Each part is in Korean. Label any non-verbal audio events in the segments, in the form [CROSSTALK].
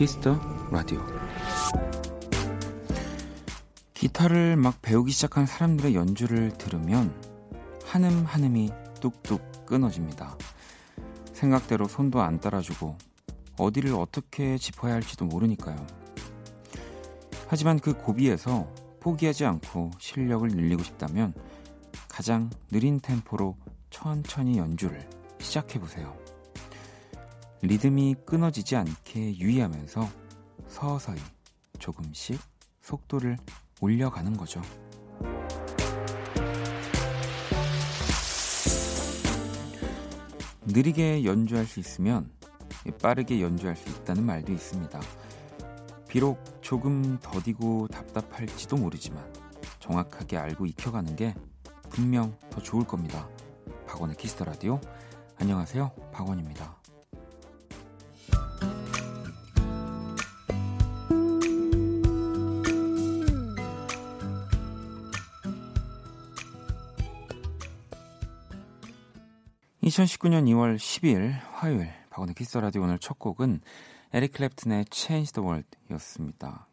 Kiss the Radio 기타를 막 배우기 시작한 사람들의 연주를 들으면 한음 한음이 뚝뚝 끊어집니다. 생각대로 손도 안 따라주고 어디를 어떻게 짚어야 할지도 모르니까요. 하지만 그 고비에서 포기하지 않고 실력을 늘리고 싶다면 가장 느린 템포로 천천히 연주를 시작해 보세요. 리듬이 끊어지지 않게 유의하면서 서서히 조금씩 속도를 올려가는 거죠. 느리게 연주할 수 있으면 빠르게 연주할 수 있다는 말도 있습니다. 비록 조금 더디고 답답할지도 모르지만 정확하게 알고 익혀가는 게 분명 더 좋을 겁니다. 박원의 Kiss the Radio. 안녕하세요. 박원입니다. 2019년 2월 10일 화요일 박원의 Kiss the Radio 오늘 첫 곡은 에릭 클랩튼의 Change the World이었습니다.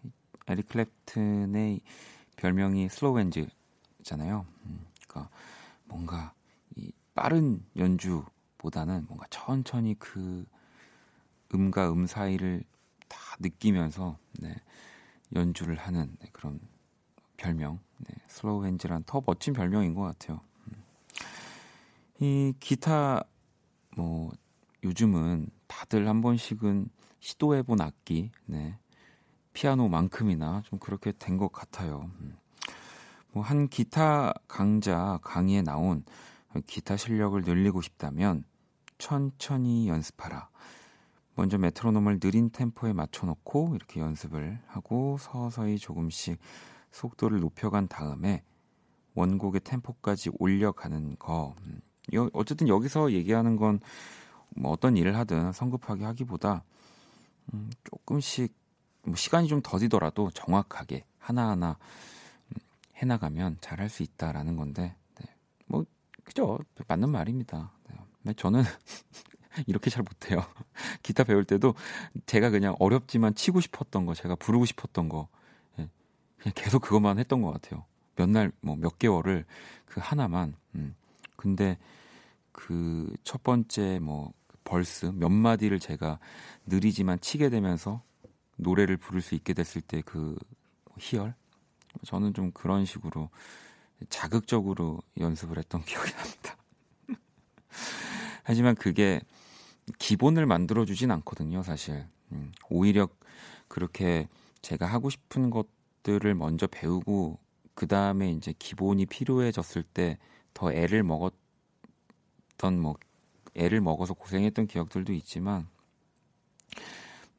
에릭 클랩튼의 별명이 Slow Hands잖아요. 음, 그러니까 뭔가 이 빠른 연주보다는 뭔가 천천히 그 음과 음 사이를 다 느끼면서 네, 연주를 하는 네, 그런 별명 네, Slow Hands란 더 멋진 별명인 것 같아요. 이 기타 뭐 요즘은 다들 한 번씩은 시도해본 악기, 네. 피아노만큼이나 좀 그렇게 된 것 같아요. 음. 뭐한 기타 강자 강의에 나온 기타 실력을 늘리고 싶다면 천천히 연습하라. 먼저 메트로놈을 느린 템포에 맞춰놓고 이렇게 연습을 하고 서서히 조금씩 속도를 높여간 다음에 원곡의 템포까지 올려가는 거. 음. 어쨌든 여기서 얘기하는 건 뭐 어떤 일을 하든 성급하게 하기보다 음, 조금씩 뭐 시간이 좀 더디더라도 정확하게 하나하나 음, 해나가면 잘할 수 있다라는 건데 네. 뭐 그죠 맞는 말입니다. 네. 저는 [LAUGHS] 이렇게 잘 못해요. [LAUGHS] 기타 배울 때도 제가 그냥 어렵지만 치고 싶었던 거, 제가 부르고 싶었던 거, 예. 그냥 계속 그것만 했던 것 같아요. 몇 날, 뭐 몇 개월을 그 하나만. 음. 근데 그 첫 번째 뭐 벌스 몇 마디를 제가 느리지만 치게 되면서 노래를 부를 수 있게 됐을 때 그 희열 저는 좀 그런 식으로 자극적으로 연습을 했던 [LAUGHS] 기억이 납니다. 하지만 그게 기본을 만들어 주진 않거든요, 사실. 음, 오히려 그렇게 제가 하고 싶은 것들을 먼저 배우고 그 다음에 이제 기본이 필요해졌을 때 더 애를 먹었 어떤 뭐 애를 먹어서 고생했던 기억들도 있지만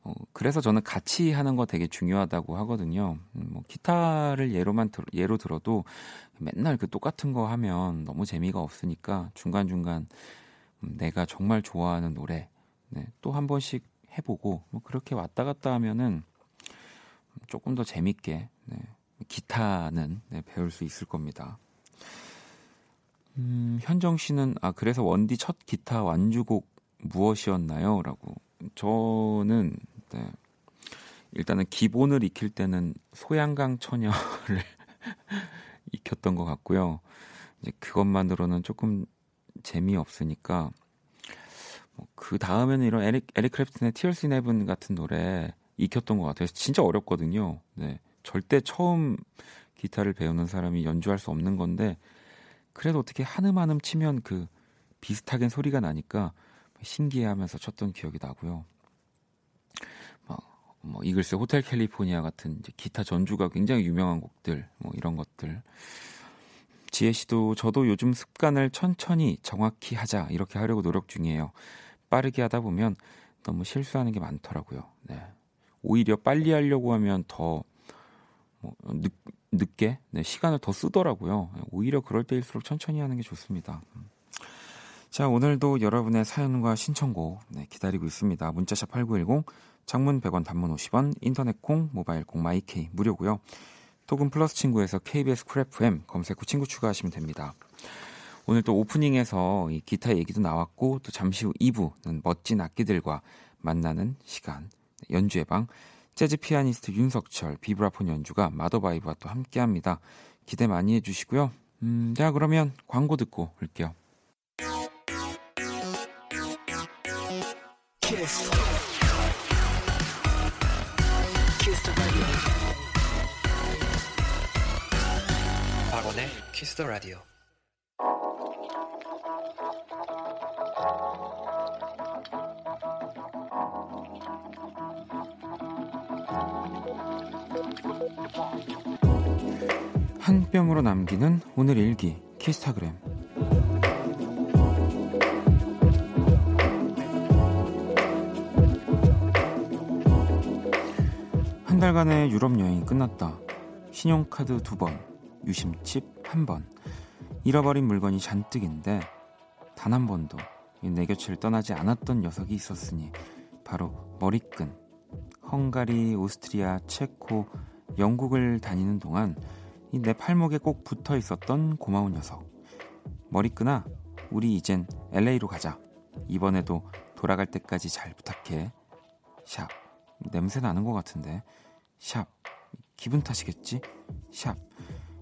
어, 그래서 저는 같이 하는 거 되게 중요하다고 하거든요. 음, 뭐 기타를 예로만 들, 예로 들어도 맨날 그 똑같은 거 하면 너무 재미가 없으니까 중간 중간 음, 내가 정말 좋아하는 노래 네, 또 한 번씩 해보고 뭐 그렇게 왔다 갔다 하면은 조금 더 재밌게 네, 기타는 네, 배울 수 있을 겁니다. 음, 현정 씨는 아 그래서 원디 첫 기타 완주곡 무엇이었나요? 라고 저는 네, 일단은 기본을 익힐 때는 소양강 처녀를 [LAUGHS] 익혔던 것 같고요. 이제 그것만으로는 조금 재미없으니까 뭐 그 다음에는 이런 에릭 에릭 클랩튼의 Tears in Heaven 같은 노래 익혔던 것 같아요. 진짜 어렵거든요. 네, 절대 처음 기타를 배우는 사람이 연주할 수 없는 건데 그래도 어떻게 한음 한음 치면 그 비슷하게 소리가 나니까 신기해하면서 쳤던 기억이 나고요. 뭐, 뭐 이글스의 Hotel California 같은 기타 전주가 굉장히 유명한 곡들 뭐 이런 것들. 지혜 씨도 저도 요즘 습관을 천천히 정확히 하자 이렇게 하려고 노력 중이에요. 빠르게 하다 보면 너무 실수하는 게 많더라고요. 네. 오히려 빨리 하려고 하면 더 뭐, 늦, 늦게 네, 시간을 더 쓰더라고요. 오히려 그럴 때일수록 천천히 하는 게 좋습니다. 자, 오늘도 여러분의 사연과 신청곡 네, 기다리고 있습니다. 문자샵 8910, 장문 100원, 단문 50원, 인터넷 콩, 모바일 콩, 마이케이 무료고요. 톡은 플러스 친구에서 KBS 쿨 FM 검색 후 친구 추가하시면 됩니다. 오늘 또 오프닝에서 이 기타 얘기도 나왔고 또 잠시 후 2부는 멋진 악기들과 만나는 시간 연주의 방 재즈 피아니스트 윤석철 비브라폰 연주가 마더바이브와 또 함께합니다. 기대 많이 해주시고요. 음, 자 그러면 광고 듣고 올게요. 박원의 키스 더 라디오. 한 뼘으로 남기는 오늘 일기 키스타그램 한 달간의 유럽 여행이 끝났다. 신용카드 두 번, 유심칩 한 번, 잃어버린 물건이 잔뜩인데 단 한 번도 내 곁을 떠나지 않았던 녀석이 있었으니 바로 머리끈. 헝가리, 오스트리아, 체코, 영국을 다니는 동안 내 팔목에 꼭 붙어 있었던 고마운 녀석. 머리끄나, 우리 이젠 LA로 가자. 이번에도 돌아갈 때까지 잘 부탁해. 샵. 냄새 나는 것 같은데. 샵. 기분 탓이겠지? 샵.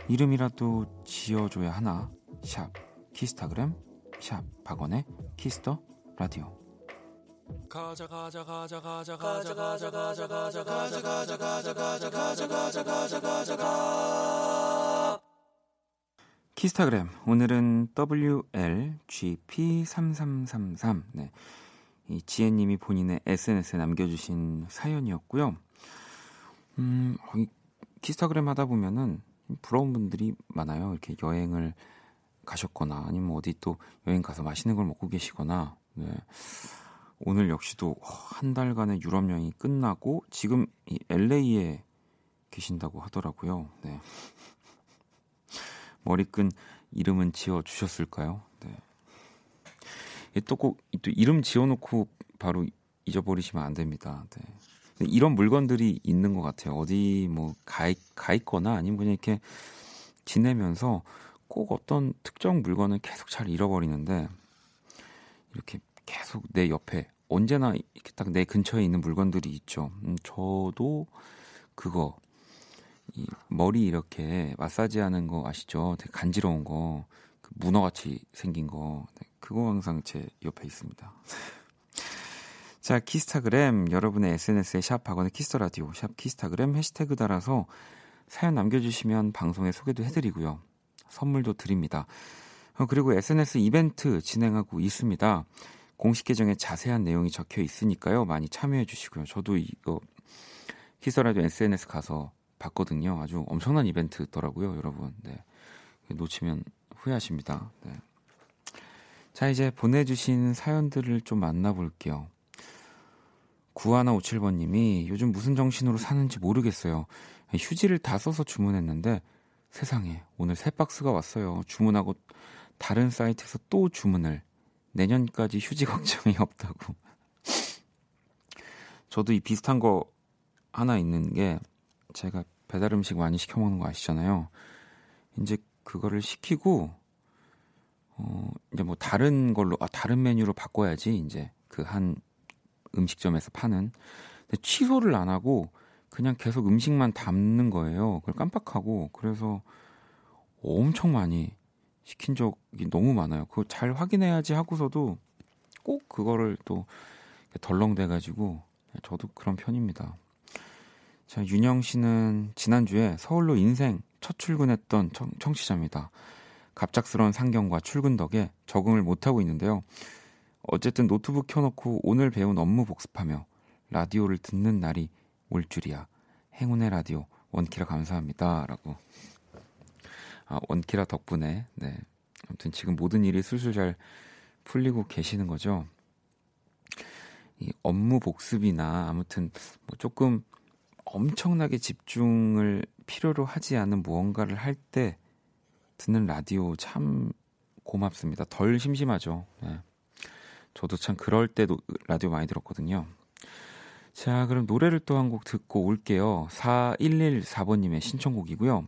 이름이라도 지어줘야 하나? 샵. 키스타그램? 샵. 박원의 키스터 라디오. 가자 가자 가자 가자 가자 가자 가자 가자 가자 가자 가자 가자 가자 가자 가자 가자 가 키스타그램 오늘은 WLGP3333 네. 이 지혜 님이 본인의 SNS에 남겨 주신 사연이었고요. 음, 키스타그램 하다 보면은 부러운 분들이 많아요. 이렇게 여행을 가셨거나 아니면 어디 또 여행 가서 맛있는 걸 먹고 계시거나 네. 오늘 역시도 한 달간의 유럽 여행이 끝나고 지금 이 LA에 계신다고 하더라고요. 네. 머리끈 이름은 지어 주셨을까요? 네. 또꼭 또 이름 지어놓고 바로 잊어버리시면 안 됩니다. 네. 이런 물건들이 있는 것 같아요. 어디 뭐 가, 가 있거나 아니면 그냥 이렇게 지내면서 꼭 어떤 특정 물건을 계속 잘 잃어버리는데 이렇게 계속 내 옆에 언제나 이렇게 딱 내 근처에 있는 물건들이 있죠. 음, 저도 그거 이 머리 이렇게 마사지하는 거 아시죠? 되게 간지러운 거, 그 문어같이 생긴 거, 네, 그거 항상 제 옆에 있습니다. [LAUGHS] 자, 키스타그램 여러분의 SNS에 샵 박원의 키스 더 라디오 샵 키스타그램 해시태그 달아서 사연 남겨주시면 방송에 소개도 해드리고요. 선물도 드립니다. 어, 그리고 SNS 이벤트 진행하고 있습니다. 공식 계정에 자세한 내용이 적혀 있으니까요. 많이 참여해 주시고요. 저도 이거 키스라디오 SNS 가서 봤거든요. 아주 엄청난 이벤트더라고요, 여러분. 네. 놓치면 후회하십니다. 네. 자, 이제 보내주신 사연들을 좀 만나볼게요. 9157번님이 요즘 무슨 정신으로 사는지 모르겠어요. 휴지를 다 써서 주문했는데 세상에 오늘 새 박스가 왔어요. 주문하고 다른 사이트에서 또 주문을 내년까지 휴지 [LAUGHS] 걱정이 없다고. 저도 이 비슷한 거 하나 있는 게 제가 배달 음식 많이 시켜 먹는 거 아시잖아요. 이제 그거를 시키고 어 이제 뭐 다른 걸로 아 다른 메뉴로 바꿔야지 이제 그 한 음식점에서 파는 근데 취소를 안 하고 그냥 계속 음식만 담는 거예요. 그걸 깜빡하고 그래서 엄청 많이 시킨 적이 너무 많아요. 그거 잘 확인해야지 하고서도 꼭 그거를 또 덜렁대가지고 저도 그런 편입니다. 자, 윤영 씨는 지난주에 서울로 인생 첫 출근했던 청, 청취자입니다. 갑작스러운 상경과 출근 덕에 적응을 못하고 있는데요. 어쨌든 노트북 켜놓고 오늘 배운 업무 복습하며 라디오를 듣는 날이 올 줄이야. 행운의 라디오 원키라 감사합니다. 라고 아, 원키라 덕분에 네. 아무튼 지금 모든 일이 술술 잘 풀리고 계시는 거죠. 이 업무 복습이나 아무튼 뭐 조금 엄청나게 집중을 필요로 하지 않은 무언가를 할 때 듣는 라디오 참 고맙습니다. 덜 심심하죠. 네. 저도 참 그럴 때도 라디오 많이 들었거든요. 자, 그럼 노래를 또 한 곡 듣고 올게요. 4114번님의 신청곡이고요.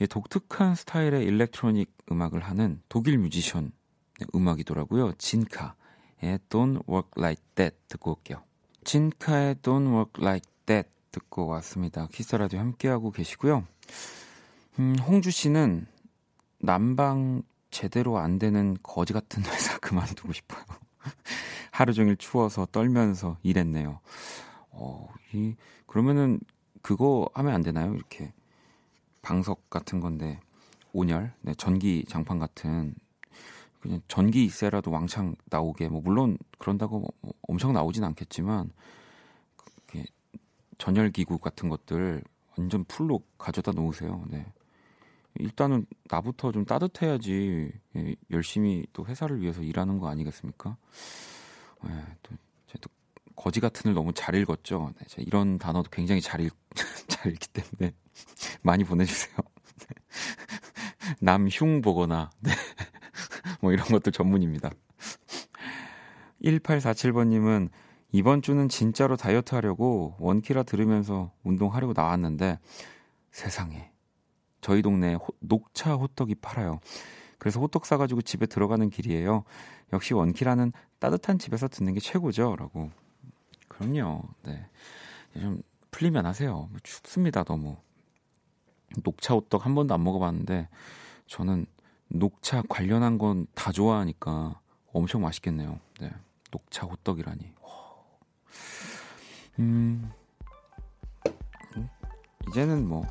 예, 독특한 스타일의 일렉트로닉 음악을 하는 독일 뮤지션 음악이더라고요. 진카의 Don't Work Like That 듣고 올게요. 진카의 Don't Work Like That 듣고 왔습니다. 키스라디오 함께하고 계시고요. 음, 홍주 씨는 난방 제대로 안 되는 거지 같은 [LAUGHS] 회사 그만두고 싶어요. [LAUGHS] 하루 종일 추워서 떨면서 일했네요. 어, 이, 그러면은 그거 하면 안 되나요? 이렇게 방석 같은 건데 온열, 네, 전기 장판 같은 그냥 전기세라도 왕창 나오게 뭐 물론 그런다고 뭐 엄청 나오진 않겠지만 전열 기구 같은 것들 완전 풀로 가져다 놓으세요. 네. 일단은 나부터 좀 따뜻해야지 예, 열심히 또 회사를 위해서 일하는 거 아니겠습니까? 네, 또, 또 거지 같은 을 너무 잘 읽었죠. 네, 이런 단어도 굉장히 잘, 읽, [LAUGHS] 잘 읽기 때문에 많이 보내주세요. [LAUGHS] 남흉 보거나 네. 뭐 이런 것들 전문입니다. 1847번님은 이번 주는 진짜로 다이어트 하려고 원키라 들으면서 운동하려고 나왔는데 세상에 저희 동네에 호, 녹차 호떡이 팔아요. 그래서 호떡 사가지고 집에 들어가는 길이에요. 역시 원키라는 따뜻한 집에서 듣는 게 최고죠. 라고. 그럼요. 네. 좀 풀리면 하세요. 춥습니다, 너무. 녹차 호떡 한 번도 안 먹어봤는데 저는 녹차 관련한 건 다 좋아하니까 엄청 맛있겠네요. 네. 녹차 호떡이라니. 음, 이제는 뭐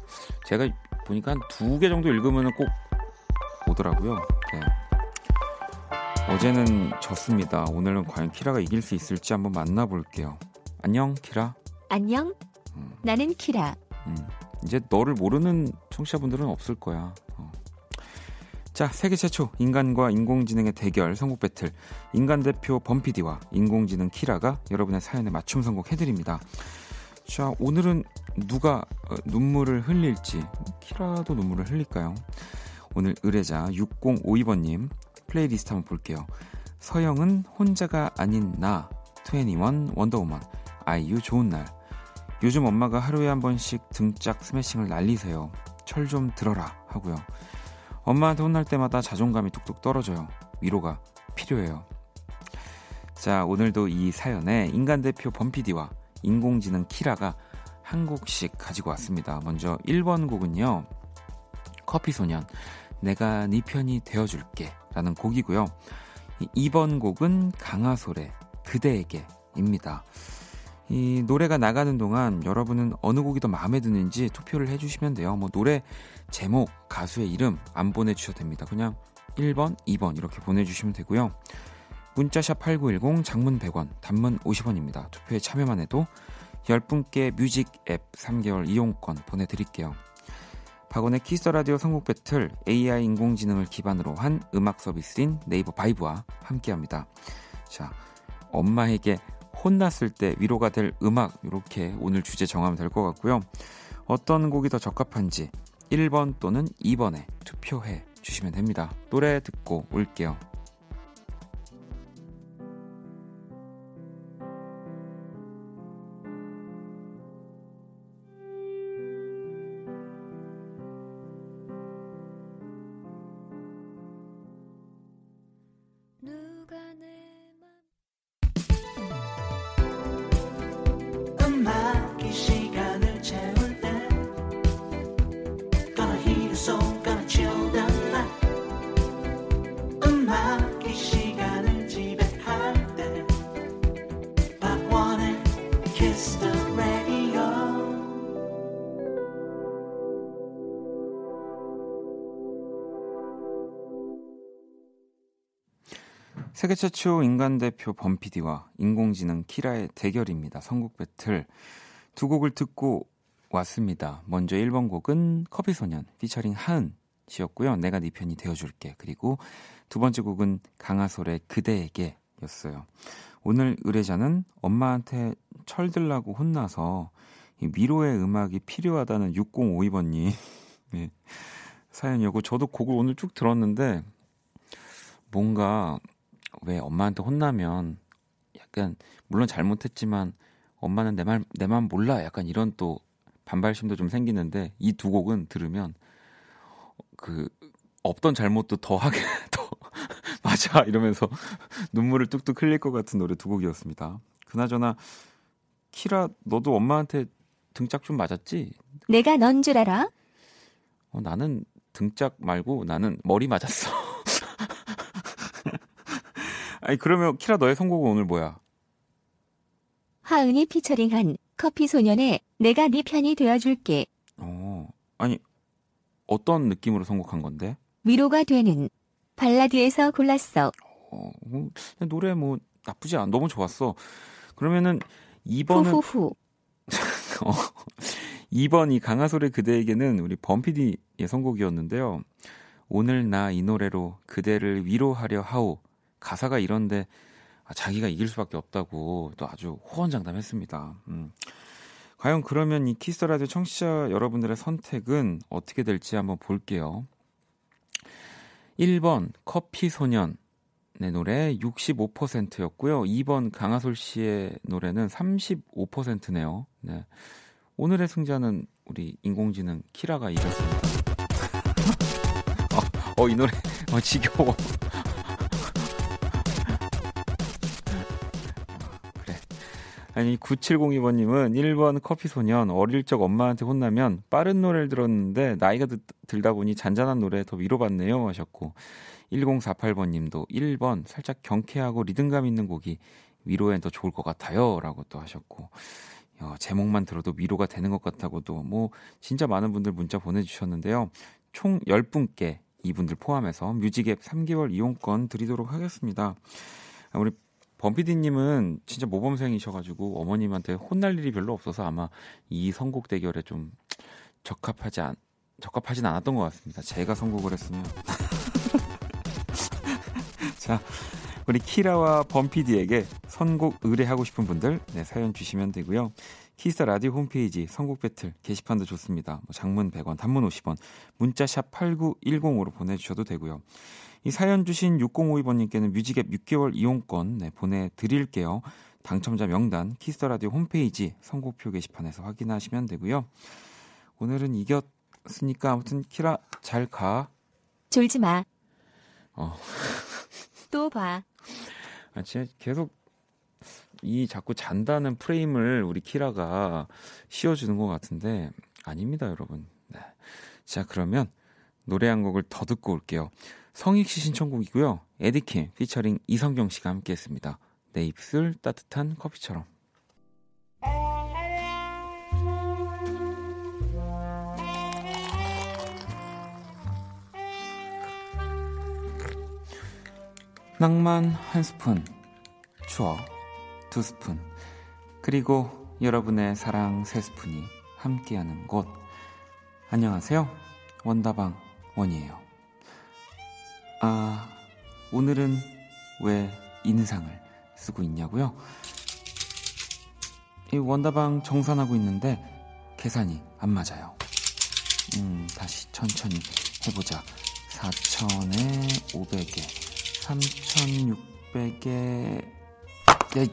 제가 보니까 한 두 개 정도 읽으면 꼭 오더라고요. 네. 어제는 졌습니다. 오늘은 과연 키라가 이길 수 있을지 한번 만나볼게요. 안녕, 키라. 안녕. 음. 나는 키라. 음, 이제 너를 모르는 청취자분들은 없을 거야. 어. 자, 세계 최초 인간과 인공지능의 대결 선곡 배틀. 인간 대표 범피디와 인공지능 키라가 여러분의 사연에 맞춤 선곡해드립니다. 자, 오늘은 누가 어, 눈물을 흘릴지, 키라도 눈물을 흘릴까요? 오늘 의뢰자 6052번님 플레이리스트 한번 볼게요. 서영은 혼자가 아닌 나, 21 Wonder Woman, 아이유 좋은 날. 요즘 엄마가 하루에 한 번씩 등짝 스매싱을 날리세요. 철 좀 들어라 하고요. 엄마한테 혼날 때마다 자존감이 뚝뚝 떨어져요. 위로가 필요해요. 자, 오늘도 이 사연에 인간 대표 범피디와 인공지능 키라가 한 곡씩 가지고 왔습니다. 먼저 1번 곡은요. 커피 소년, 내가 네 편이 되어 줄게 라는 곡이고요. 2번 곡은 강하솔의 그대에게입니다. 이 노래가 나가는 동안 여러분은 어느 곡이 더 마음에 드는지 투표를 해주시면 돼요. 뭐 노래 제목, 가수의 이름 안 보내주셔도 됩니다. 그냥 1번, 2번 이렇게 보내주시면 되고요. 문자샵 8910 장문 100원, 단문 50원입니다. 투표에 참여만 해도 10분께 뮤직 앱 3개월 이용권 보내드릴게요. 박원의 키스 라디오 선곡 배틀 AI 인공지능을 기반으로 한 음악 서비스인 네이버 바이브와 함께합니다. 자, 엄마에게 혼났을 때 위로가 될 음악 이렇게 오늘 주제 정하면 될 것 같고요. 어떤 곡이 더 적합한지 1번 또는 2번에 투표해 주시면 됩니다. 노래 듣고 올게요. 세계 최초 인간 대표 범피디와 인공지능 키라의 대결입니다. 선곡 배틀 두 곡을 듣고 왔습니다. 먼저 1번 곡은 커피소년 피처링 하은 씨였고요. 내가 네 편이 되어줄게. 그리고 두 번째 곡은 강하솔의 그대에게 였어요. 오늘 의뢰자는 엄마한테 철들라고 혼나서 미로의 음악이 필요하다는 6052번님 [LAUGHS] 네, 사연이었고 저도 곡을 오늘 쭉 들었는데 뭔가 왜 엄마한테 혼나면 약간 물론 잘못했지만 엄마는 내 말내맘 몰라 약간 이런 또 반발심도 좀 생기는데 이 두 곡은 들으면 그 없던 잘못도 더 하게 [LAUGHS] 더 [LAUGHS] 맞아 이러면서 [LAUGHS] 눈물을 뚝뚝 흘릴 것 같은 노래 두 곡이었습니다. 그나저나 키라 너도 엄마한테 등짝 좀 맞았지? 내가 넌 줄 알아? 어, 나는 등짝 말고 나는 머리 맞았어. 아니 그러면 키라 너의 선곡은 오늘 뭐야? 하은이 피처링한 커피 소년의 내가 네 편이 되어줄게. 어 아니 어떤 느낌으로 선곡한 건데? 위로가 되는 발라드에서 골랐어. 어, 음, 노래 뭐 나쁘지 않아. 너무 좋았어. 그러면은 2번은 후후후. [LAUGHS] 어, 2번 이 강하솔의 그대에게는 우리 범피디의 선곡이었는데요. 오늘 나 이 노래로 그대를 위로하려 하오. 가사가 이런데 아, 자기가 이길 수밖에 없다고 또 아주 호언장담했습니다. 음. 과연 그러면 이 키스터라디오 청취자 여러분들의 선택은 어떻게 될지 한번 볼게요. 1번 커피 소년 의 노래 65%였고요. 2번 강하솔 씨의 노래는 35%네요. 네. 오늘의 승자는 우리 인공지능 키라가 이겼습니다. [LAUGHS] 어, 어, 이 노래 어, 지겨워. 아니 9702번님은 1번 커피 소년 어릴 적 엄마한테 혼나면 빠른 노래를 들었는데 나이가 드, 들다 보니 잔잔한 노래 더 위로받네요 하셨고 1048번님도 1번 살짝 경쾌하고 리듬감 있는 곡이 위로엔 더 좋을 것 같아요 라고 또 하셨고 야, 제목만 들어도 위로가 되는 것 같다고도 뭐 진짜 많은 분들 문자 보내주셨는데요. 총 10분께 이분들 포함해서 뮤직앱 3개월 이용권 드리도록 하겠습니다. 우리 범피디님은 진짜 모범생이셔가지고 어머님한테 혼날 일이 별로 없어서 아마 이 선곡 대결에 좀 적합하지 않, 적합하진 않았던 것 같습니다. 제가 선곡을 했으면. [LAUGHS] 자, 우리 키라와 범피디에게 선곡 의뢰하고 싶은 분들 네, 사연 주시면 되고요. 키스 라디오 홈페이지 선곡 배틀 게시판도 좋습니다. 뭐 장문 100원, 단문 50원, 문자샵 8910으로 보내주셔도 되고요. 이 사연 주신 6052번님께는 뮤직앱 6개월 이용권 네, 보내드릴게요. 당첨자 명단 키스터라디오 홈페이지 선곡표 게시판에서 확인하시면 되고요. 오늘은 이겼으니까 아무튼 키라 잘 가. 졸지 마. 어. [LAUGHS] 또 봐. 아, 진짜 계속 이 자꾸 잔다는 프레임을 우리 키라가 씌워주는 것 같은데 아닙니다, 여러분. 네. 자, 그러면 노래 한 곡을 더 듣고 올게요. 성익 씨 신청곡이고요. 에디킴 피처링 이성경 씨가 함께했습니다. 내 입술 따뜻한 커피처럼. 낭만 한 스푼, 추억 두 스푼, 그리고 여러분의 사랑 세 스푼이 함께하는 곳. 안녕하세요. 원다방 원이에요. 아, 오늘은 왜 인상을 쓰고 있냐고요? 이 원다방 정산하고 있는데 계산이 안 맞아요. 음, 다시 천천히 해보자. 4천에 500에 3,600에 야,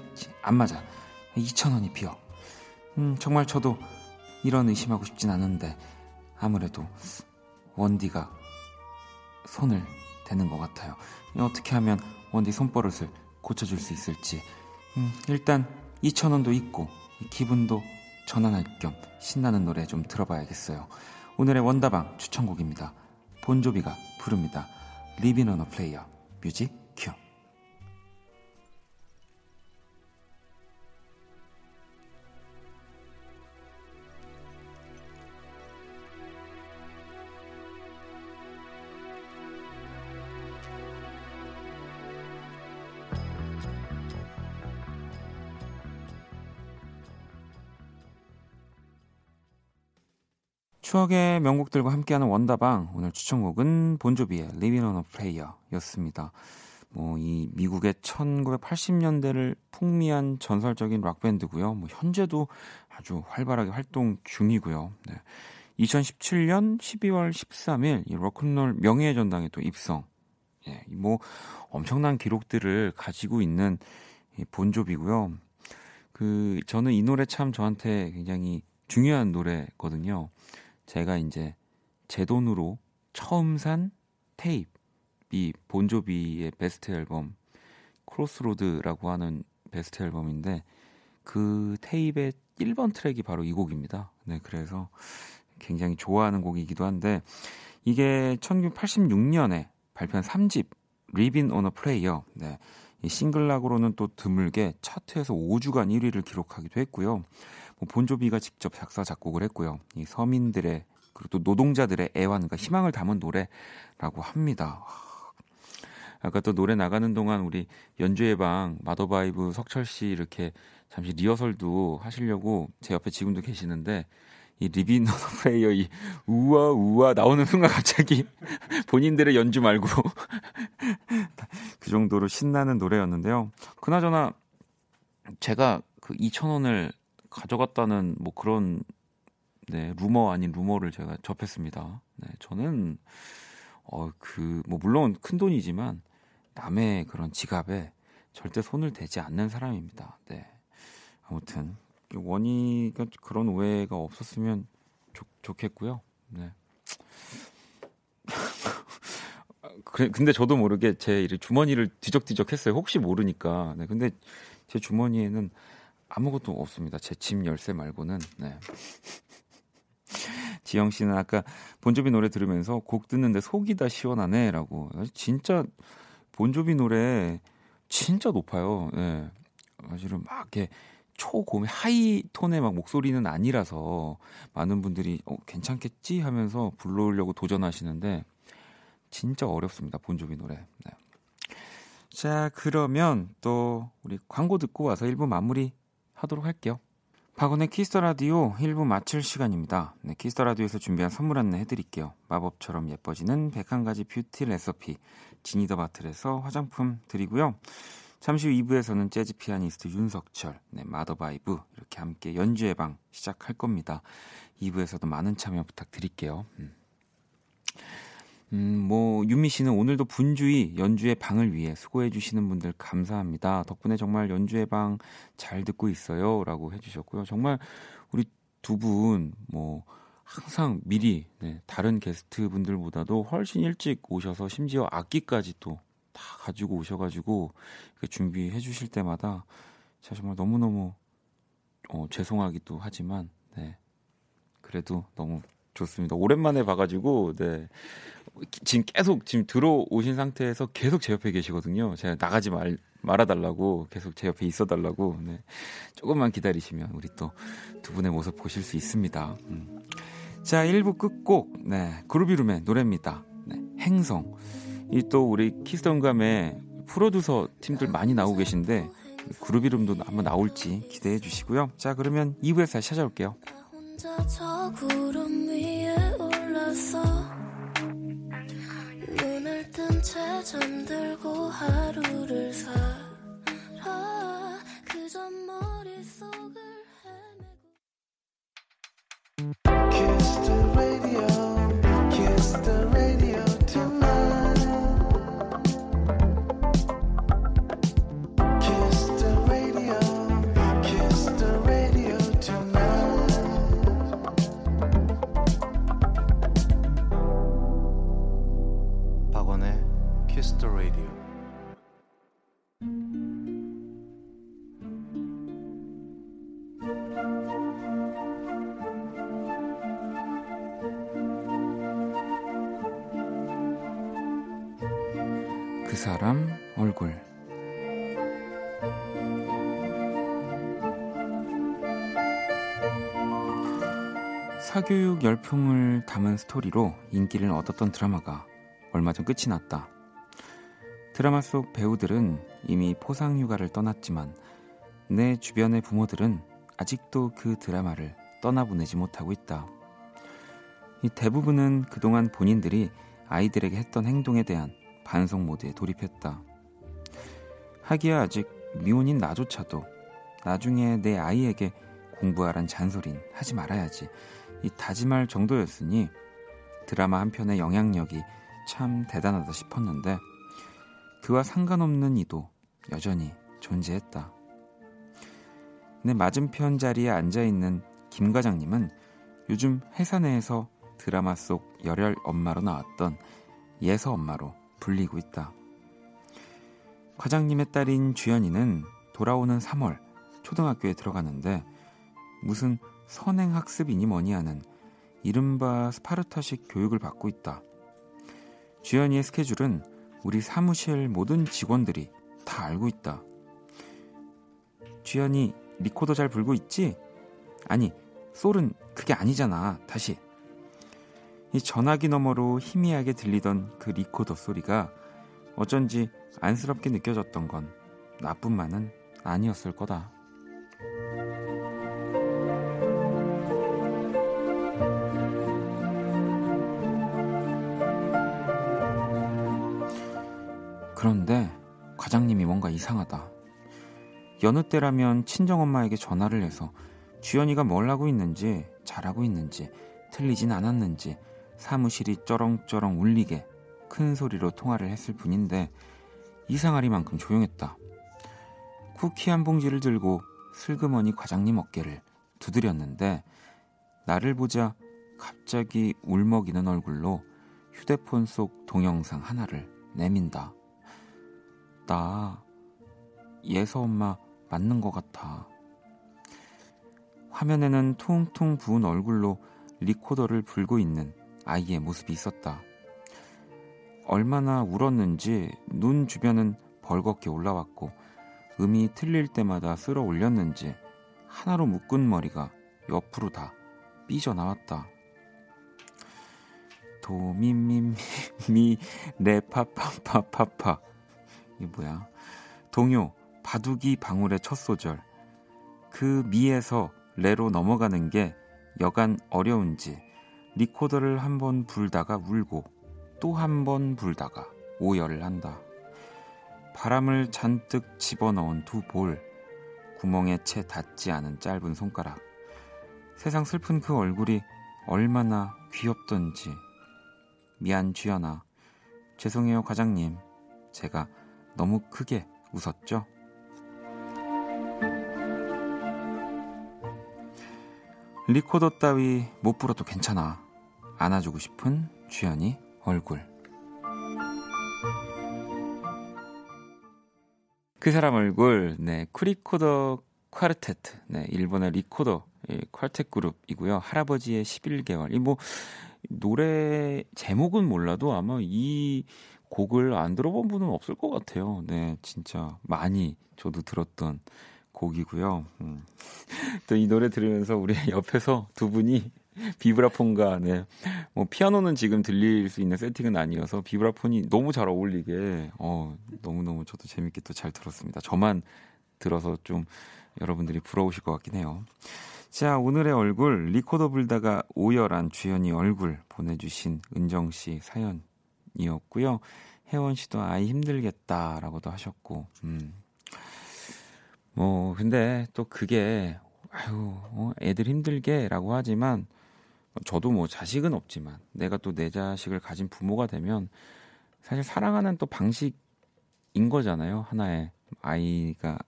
안 맞아. 2,000원이 비어. 음, 정말 저도 이런 의심하고 싶진 않은데 아무래도 원디가 손을 되는 것 같아요. 어떻게 하면 원디 손버릇을 고쳐줄 수 있을지. 음, 일단 2,000원도 있고 기분도 전환할 겸 신나는 노래 좀 들어봐야겠어요. 오늘의 원다방 추천곡입니다. 본조비가 부릅니다. Living on a Player 뮤직 추억의 명곡들과 함께하는 원다방 오늘 추천곡은 본조비의 Living on a Prayer였습니다. 뭐 이 미국의 1980년대를 풍미한 전설적인 락 밴드고요. 뭐 현재도 아주 활발하게 활동 중이고요. 네. 2017년 12월 13일 이 로큰롤 명예의 전당에 또 입성. 예, 뭐 엄청난 기록들을 가지고 있는 이 본조비고요. 그 저는 이 노래 참 저한테 굉장히 중요한 노래거든요. 제가 이제 제 돈으로 처음 산 테이프이 본조비의 베스트 앨범 Cross Road라고 하는 베스트 앨범인데 그 테이프의 1번 트랙이 바로 이 곡입니다. 네, 그래서 굉장히 좋아하는 곡이기도 한데 이게 1986년에 발표한 3집 Livin' on a Prayer. 네. 이 싱글락으로는 또 드물게 차트에서 5주간 1위를 기록하기도 했고요. 뭐 본조비가 직접 작사 작곡을 했고요. 이 서민들의 그리고 또 노동자들의 애환과 희망을 담은 노래라고 합니다. 아까 또 노래 나가는 동안 우리 연주의 방 마더바이브 석철 씨 이렇게 잠시 리허설도 하시려고 제 옆에 지금도 계시는데 이 Livin' on a Prayer 이 우와 우와 나오는 순간 갑자기 [LAUGHS] 본인들의 연주 말고 [LAUGHS] 그 정도로 신나는 노래였는데요. 그나저나 제가 그 2,000원을 가져갔다는 뭐 그런 네, 루머 아닌 루머를 제가 접했습니다. 네, 저는 어 그 뭐 물론 큰 돈이지만 남의 그런 지갑에 절대 손을 대지 않는 사람입니다. 네. 아무튼 원희가 그런 오해가 없었으면 좋, 좋겠고요. 네. [LAUGHS] 그래, 근데 저도 모르게 제 주머니를 뒤적뒤적 했어요. 혹시 모르니까. 네, 근데 제 주머니에는 아무것도 없습니다. 제 집 열쇠 말고는. 네. [LAUGHS] 지영 씨는 아까 본조비 노래 들으면서 곡 듣는데 속이 다 시원하네라고. 진짜 본조비 노래 진짜 높아요. 네. 사실은 막 이렇게 초고음 high tone의 막 목소리는 아니라서 많은 분들이 어, 괜찮겠지 하면서 불러보려고 도전하시는데 진짜 어렵습니다. 본조비 노래. 네. 자, 그러면 또 우리 광고 듣고 와서 1부 마무리 하도록 할게요. 박원의 키스 더 라디오 1부 마칠 시간입니다. 네, 키스 더 라디오에서 준비한 선물 안내 해드릴게요. 마법처럼 예뻐지는 101가지 뷰티 레시피 지니더 바틀에서 화장품 드리고요. 잠시 후 2부에서는 재즈 피아니스트 윤석철, 네, 마더바이브 이렇게 함께 연주의 방 시작할 겁니다. 2부에서도 많은 참여 부탁드릴게요. 음. 음, 뭐 윤미 씨는 오늘도 분주히 연주의 방을 위해 수고해 주시는 분들 감사합니다. 덕분에 정말 연주의 방 잘 듣고 있어요라고 해 주셨고요. 정말 우리 두 분 뭐 항상 미리 네, 다른 게스트 분들보다도 훨씬 일찍 오셔서 심지어 악기까지 또 다 가지고 오셔가지고 준비해 주실 때마다 정말 너무너무 어, 죄송하기도 하지만 네 그래도 너무 좋습니다. 오랜만에 봐가지고 네 지금 계속 지금 들어오신 상태에서 계속 제 옆에 계시거든요. 제가 나가지 말 말아달라고 계속 제 옆에 있어달라고 네 조금만 기다리시면 우리 또 두 분의 모습 보실 수 있습니다. 음. 자 1부 끝곡 네 그루비룸의 노래입니다. 네, 행성. 이 또 우리 키스톤감의 프로듀서 팀들 많이 나오고 계신데 그룹 이름도 한번 나올지 기대해 주시고요. 자 그러면 2부에서 다시 찾아올게요. 잠들고 하루를 살아. 그저 머릿속을 사교육 열풍을 담은 스토리로 인기를 얻었던 드라마가 얼마 전 끝이 났다. 드라마 속 배우들은 이미 포상 휴가를 떠났지만 내 주변의 부모들은 아직도 그 드라마를 떠나보내지 못하고 있다. 이 대부분은 그동안 본인들이 아이들에게 했던 행동에 대한 반성 모드에 돌입했다. 하기야 아직 미혼인 나조차도 나중에 내 아이에게 공부하란 잔소린 하지 말아야지 이 다짐할 정도였으니 드라마 한 편의 영향력이 참 대단하다 싶었는데 그와 상관없는 이도 여전히 존재했다. 내 맞은편 자리에 앉아 있는 김 과장님은 요즘 회사 내에서 드라마 속 열혈 엄마로 나왔던 예서 엄마로 불리고 있다. 과장님의 딸인 주연이는 돌아오는 3월 초등학교에 들어가는데 무슨 선행학습이니 뭐니 하는 이른바 스파르타식 교육을 받고 있다. 주연이의 스케줄은 우리 사무실 모든 직원들이 다 알고 있다. 주연이 리코더 잘 불고 있지? 아니, 솔은 그게 아니잖아. 다시. 이 전화기 너머로 희미하게 들리던 그 리코더 소리가 어쩐지 안쓰럽게 느껴졌던 건 나뿐만은 아니었을 거다. 이상하다. 여느 때라면 친정엄마에게 전화를 해서 주연이가 뭘 하고 있는지 잘하고 있는지 틀리진 않았는지 사무실이 쩌렁쩌렁 울리게 큰 소리로 통화를 했을 뿐인데 이상하리만큼 조용했다. 쿠키 한 봉지를 들고 슬그머니 과장님 어깨를 두드렸는데 나를 보자 갑자기 울먹이는 얼굴로 휴대폰 속 동영상 하나를 내민다. 나 예서 엄마 맞는 것 같아. 화면에는 퉁퉁 부은 얼굴로 리코더를 불고 있는 아이의 모습이 있었다. 얼마나 울었는지 눈 주변은 벌겋게 올라왔고 음이 틀릴 때마다 쓸어 올렸는지 하나로 묶은 머리가 옆으로 다 삐져나왔다. 도미미미 레파파파파파 이게 뭐야? 동요 바둑이 방울의 첫 소절 그 미에서 레로 넘어가는 게 여간 어려운지 리코더를 한 번 불다가 울고 또 한 번 불다가 오열을 한다. 바람을 잔뜩 집어넣은 두 볼, 구멍에 채 닿지 않은 짧은 손가락. 세상 슬픈 그 얼굴이 얼마나 귀엽던지. 미안 주연아. 죄송해요 과장님. 제가 너무 크게 웃었죠? 리코더 따위 못 불어도 괜찮아. 안아주고 싶은 주연이 얼굴. 그 사람 얼굴, 네, 쿠리코더 콰르테트, 네, 일본의 리코더 예, 콰르테트 그룹이고요. 할아버지의 11개월. 이 뭐 노래 제목은 몰라도 아마 이 곡을 안 들어본 분은 없을 것 같아요. 네, 진짜 많이 저도 들었던 곡이고요. 음. 또 이 노래 들으면서 우리 [LAUGHS] 옆에서 두 분이 비브라폰과 네. 뭐 피아노는 지금 들릴 수 있는 세팅은 아니어서 비브라폰이 너무 잘 어울리게 어 너무너무 저도 재밌게 또 잘 들었습니다. 저만 들어서 좀 여러분들이 부러우실 것 같긴 해요. 자, 오늘의 얼굴 리코더 불다가 오열한 주연이 얼굴 보내 주신 은정 씨 사연이었고요. 혜원 씨도 아이 힘들겠다라고도 하셨고. 음. 뭐 근데 또 그게 아유, 어, 애들 힘들게라고 하지만 저도 뭐 자식은 없지만 내가 또 내 자식을 가진 부모가 되면 사실 사랑하는 또 방식인 거잖아요. 하나의 아이가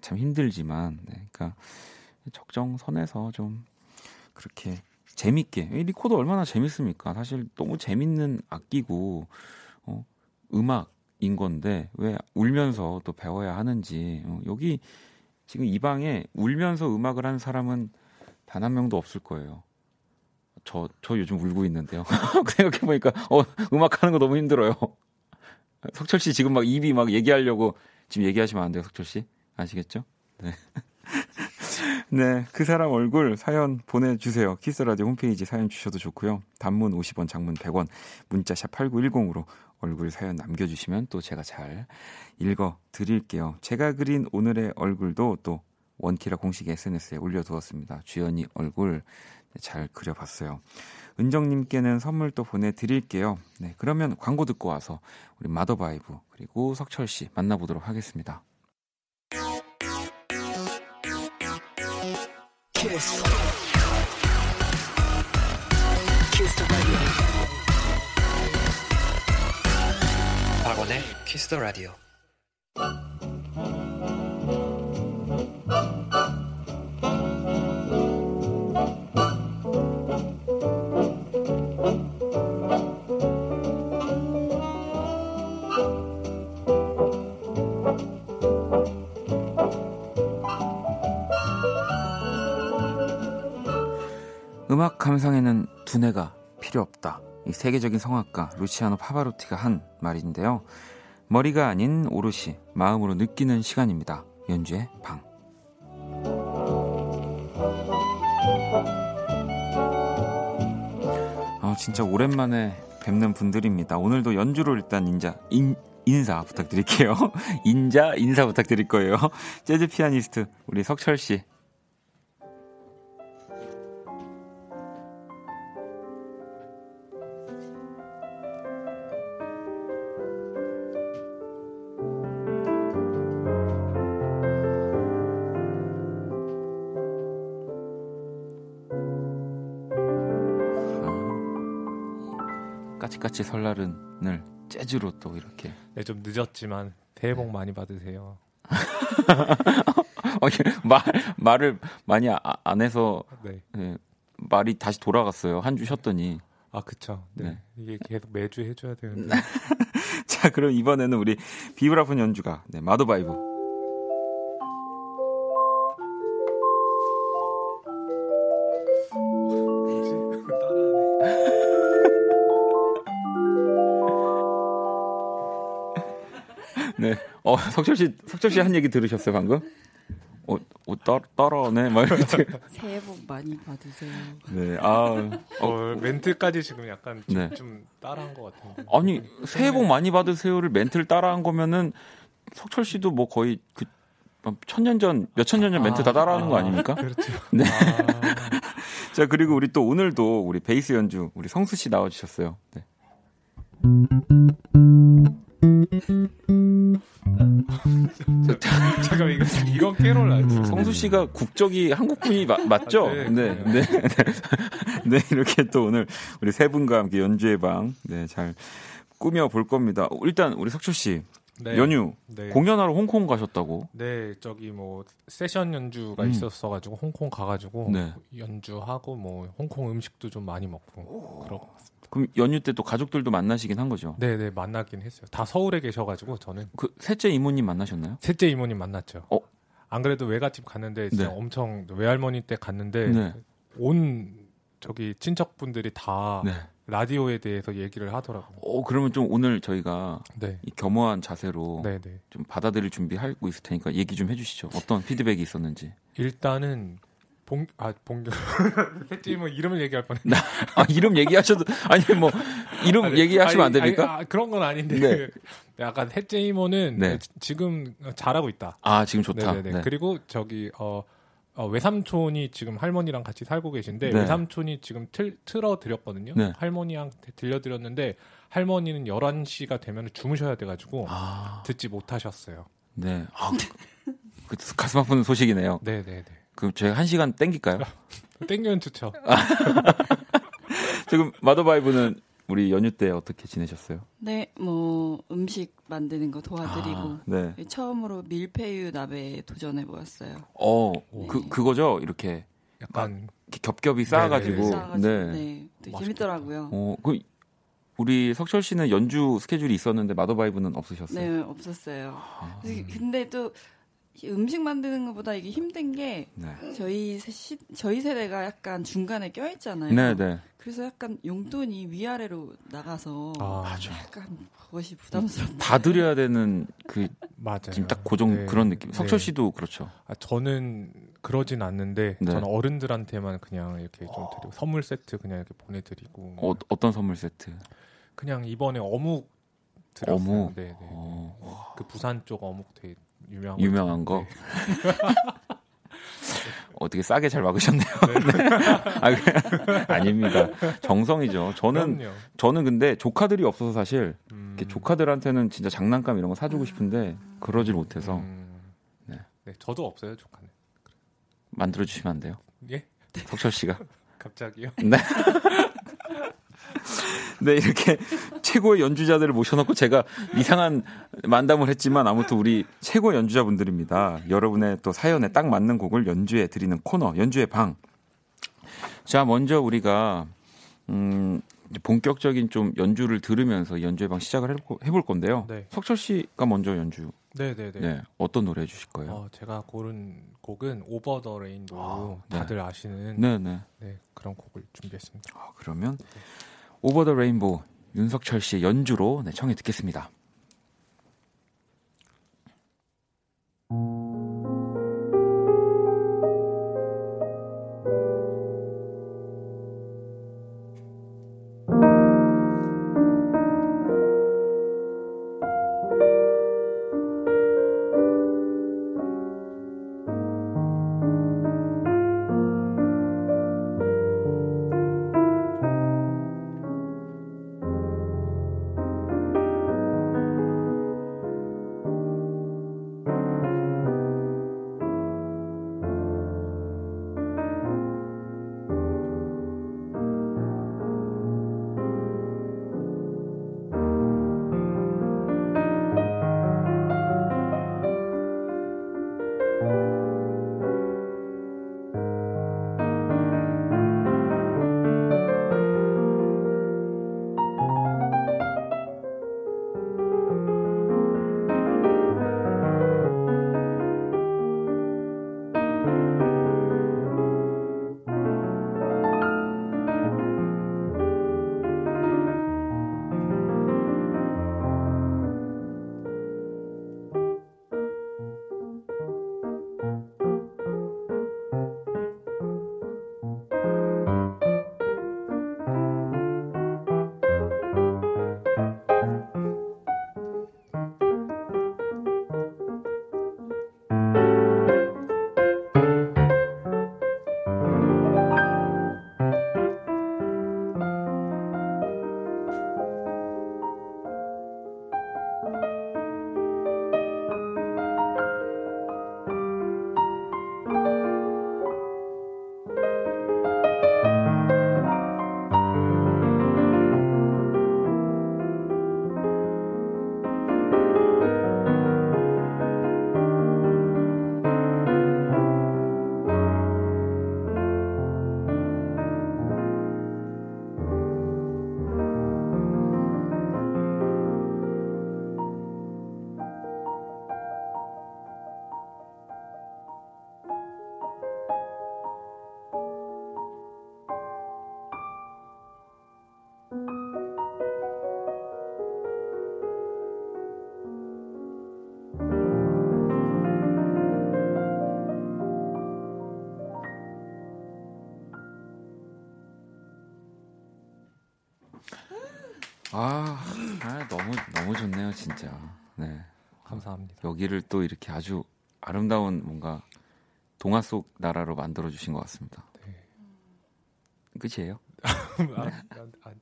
참 힘들지만 네, 그러니까 적정선에서 좀 그렇게 재밌게 리코더 얼마나 재밌습니까? 사실 너무 재밌는 악기고 어, 음악 인 건데 왜 울면서 또 배워야 하는지 어, 여기 지금 이 방에 울면서 음악을 하는 사람은 단 한 명도 없을 거예요. 저, 저 요즘 울고 있는데요. [LAUGHS] 생각해보니까, 어, 음악 하는 거 너무 힘들어요. 석철 씨 지금 막 입이 막 얘기하려고 지금 얘기하시면 안 돼요, 석철 씨. 아시겠죠? 네. 네, 그 사람 얼굴 사연 보내주세요. 키스라디오 홈페이지 사연 주셔도 좋고요. 단문 50원, 장문 100원, 문자샵 8910으로 얼굴 사연 남겨주시면 또 제가 잘 읽어 드릴게요. 제가 그린 오늘의 얼굴도 또 원키라 공식 SNS에 올려두었습니다. 주연이 얼굴 잘 그려봤어요. 은정님께는 선물 또 보내드릴게요. 네, 그러면 광고 듣고 와서 우리 마더바이브 그리고 석철 씨 만나보도록 하겠습니다. 키스. 키스 박원의 Kiss the Radio. 감상에는 두뇌가 필요 없다. 이 세계적인 성악가 루치아노 파바로티가 한 말인데요. 머리가 아닌 오롯이 마음으로 느끼는 시간입니다. 연주의 방. 아, 진짜 오랜만에 뵙는 분들입니다. 오늘도 연주로 일단 인자, 인, 인사 부탁드릴게요. [LAUGHS] 인자, 인사 부탁드릴 거예요. 재즈 피아니스트, 우리 석철 씨. 까치까치 설날은을 재즈로 또 이렇게. 네, 좀 늦었지만 새해 복 많이 받으세요. [LAUGHS] 어, 말 말을 많이 아, 안 해서 네. 네, 말이 다시 돌아갔어요. 한 주 쉬었더니. 아, 그쵸. 네. 네. 이게 계속 매주 해줘야 되는데. [LAUGHS] 자, 그럼 이번에는 우리 비브라폰 연주가, 네, 마도바이브. 어, [LAUGHS] 석철 씨, 석철 씨 한 얘기 들으셨어요, 방금? 어, 어 따, 따라오네. 막 이렇게. 새해 복 많이 받으세요. 네. 아. 어, 멘트까지 지금 약간 좀, 네. 좀 따라한 것 같은데. 아니, 새해 복 많이 받으세요를 멘트를 따라한 거면은 석철 씨도 뭐 거의 그 천년 전, 몇천 년 전 멘트 아, 다 따라하는 아, 거 아닙니까? 그렇죠. [LAUGHS] 네. 아. 자, 그리고 우리 또 오늘도 우리 베이스 연주, 우리 성수 씨 나와주셨어요. 네. [LAUGHS] 잠깐 이거 이건 캐롤 아니죠? 성수 씨가 국적이 한국분이 마, 맞죠? 아, 네, 네, 네, 네, [LAUGHS] 네, 이렇게 또 오늘 우리 세 분과 함께 연주의 방, 네, 잘 꾸며 볼 겁니다. 일단 우리 석철 씨. 네. 연휴 네. 공연하러 홍콩 가셨다고? 네, 저기 뭐 세션 연주가 음. 있었어가지고 홍콩 가가지고 네. 연주하고 뭐 홍콩 음식도 좀 많이 먹고 그러고 왔습니다. 그럼 연휴 때 또 가족들도 만나시긴 한 거죠? 네, 네 만나긴 했어요. 다 서울에 계셔가지고 저는 그 셋째 이모님 만나셨나요? 셋째 이모님 만났죠. 어? 안 그래도 외갓집 갔는데 진짜 네. 엄청 외할머니 때 갔는데 네. 온 저기 친척분들이 다 네. 라디오에 대해서 얘기를 하더라고요. 어, 그러면 좀 오늘 저희가 네. 이 겸허한 자세로 네, 네. 좀 받아들일 준비하고 있을 테니까 얘기 좀 해주시죠. 어떤 피드백이 있었는지. 일단은 봉, 아, 봉경. 셋째 뭐 이름을 얘기할 뻔했 아, 이름 얘기하셔도, 아니, 뭐, 이름 아니, 얘기하시면 아니, 안 됩니까? 아니, 아, 그런 건 아닌데. 네. [LAUGHS] 약간 셋째 이모는 네. 지금 잘하고 있다. 아, 지금 좋다. 네네네. 네. 그리고 저기, 어, 어, 외삼촌이 지금 할머니랑 같이 살고 계신데 네. 외삼촌이 지금 틀, 틀어드렸거든요. 네. 할머니한테 들려드렸는데 할머니는 11시가 되면 주무셔야 돼가지고 아. 듣지 못하셨어요. 네. 아, 그, 가슴 아픈 소식이네요. 네네네. 그럼 제가 한 시간 땡길까요? [LAUGHS] 땡기면 좋죠. [LAUGHS] 지금 마더바이브는 우리 연휴 때 어떻게 지내셨어요? 네, 뭐 음식 만드는 거 도와드리고 아, 네. 처음으로 밀푀유 나베에 도전해 보았어요. 어, 네. 그 그거죠. 이렇게 약간 겹겹이 쌓아가지고, 네, 네, 네. 재밌더라고요. 어, 그 우리 석철 씨는 연주 스케줄이 있었는데 마더바이브는 없으셨어요? 네, 없었어요. 아, 근데 또 음식 만드는 것보다 이게 힘든 게 네. 저희 시, 저희 세대가 약간 중간에 껴 있잖아요. 네, 네. 그래서 약간 용돈이 위아래로 나가서 아, 약간 그것이 부담스럽다. 다 드려야 되는 그 맞아요. 지금 딱 고정 네. 그런 느낌. 석철 네. 씨도 그렇죠. 아, 저는 그러진 않는데 네. 저는 어른들한테만 그냥 이렇게 좀 드리고 선물 세트 그냥 이렇게 보내드리고. 어, 어떤 선물 세트? 그냥 이번에 어묵 드렸어요. 어묵. 네, 네. 어. 그 부산 쪽 어묵 되게 유명한, 유명한 거. 네. [LAUGHS] 어떻게 싸게 잘 막으셨네요. 네. [LAUGHS] 아, 아닙니다. 정성이죠. 저는 그럼요. 저는 근데 조카들이 없어서 사실 음. 조카들한테는 진짜 장난감 이런 거 사주고 싶은데 그러질 못해서. 음. 네. 네, 저도 없어요 조카는. 만들어 주시면 안 돼요? 예? 석철 씨가. [LAUGHS] 갑자기요? 네. 네, 이렇게 [LAUGHS] 최고의 연주자들을 모셔놓고 제가 이상한 만담을 했지만 아무튼 우리 최고 연주자분들입니다. 여러분의 또 사연에 딱 맞는 곡을 연주해 드리는 코너, 연주의 방. 자, 먼저 우리가, 음, 본격적인 좀 연주를 들으면서 연주의 방 시작을 해볼, 건데요. 네. 석철 씨가 먼저 연주 네네네. 네, 어떤 노래 해주실 거예요? 어, 제가 고른 곡은 오버 더 레인보 아, 네. 다들 아시는 네네. 네, 그런 곡을 준비했습니다. 아, 그러면 오버 더 레인보 윤석철 씨의 연주로 네, 청해 듣겠습니다. 진짜. 네. 감사합니다. 여기를 또 이렇게 아주 아름다운 뭔가 동화 속 나라로 만들어 주신 것 같습니다. 네. 끝이에요? [LAUGHS] 아, 아,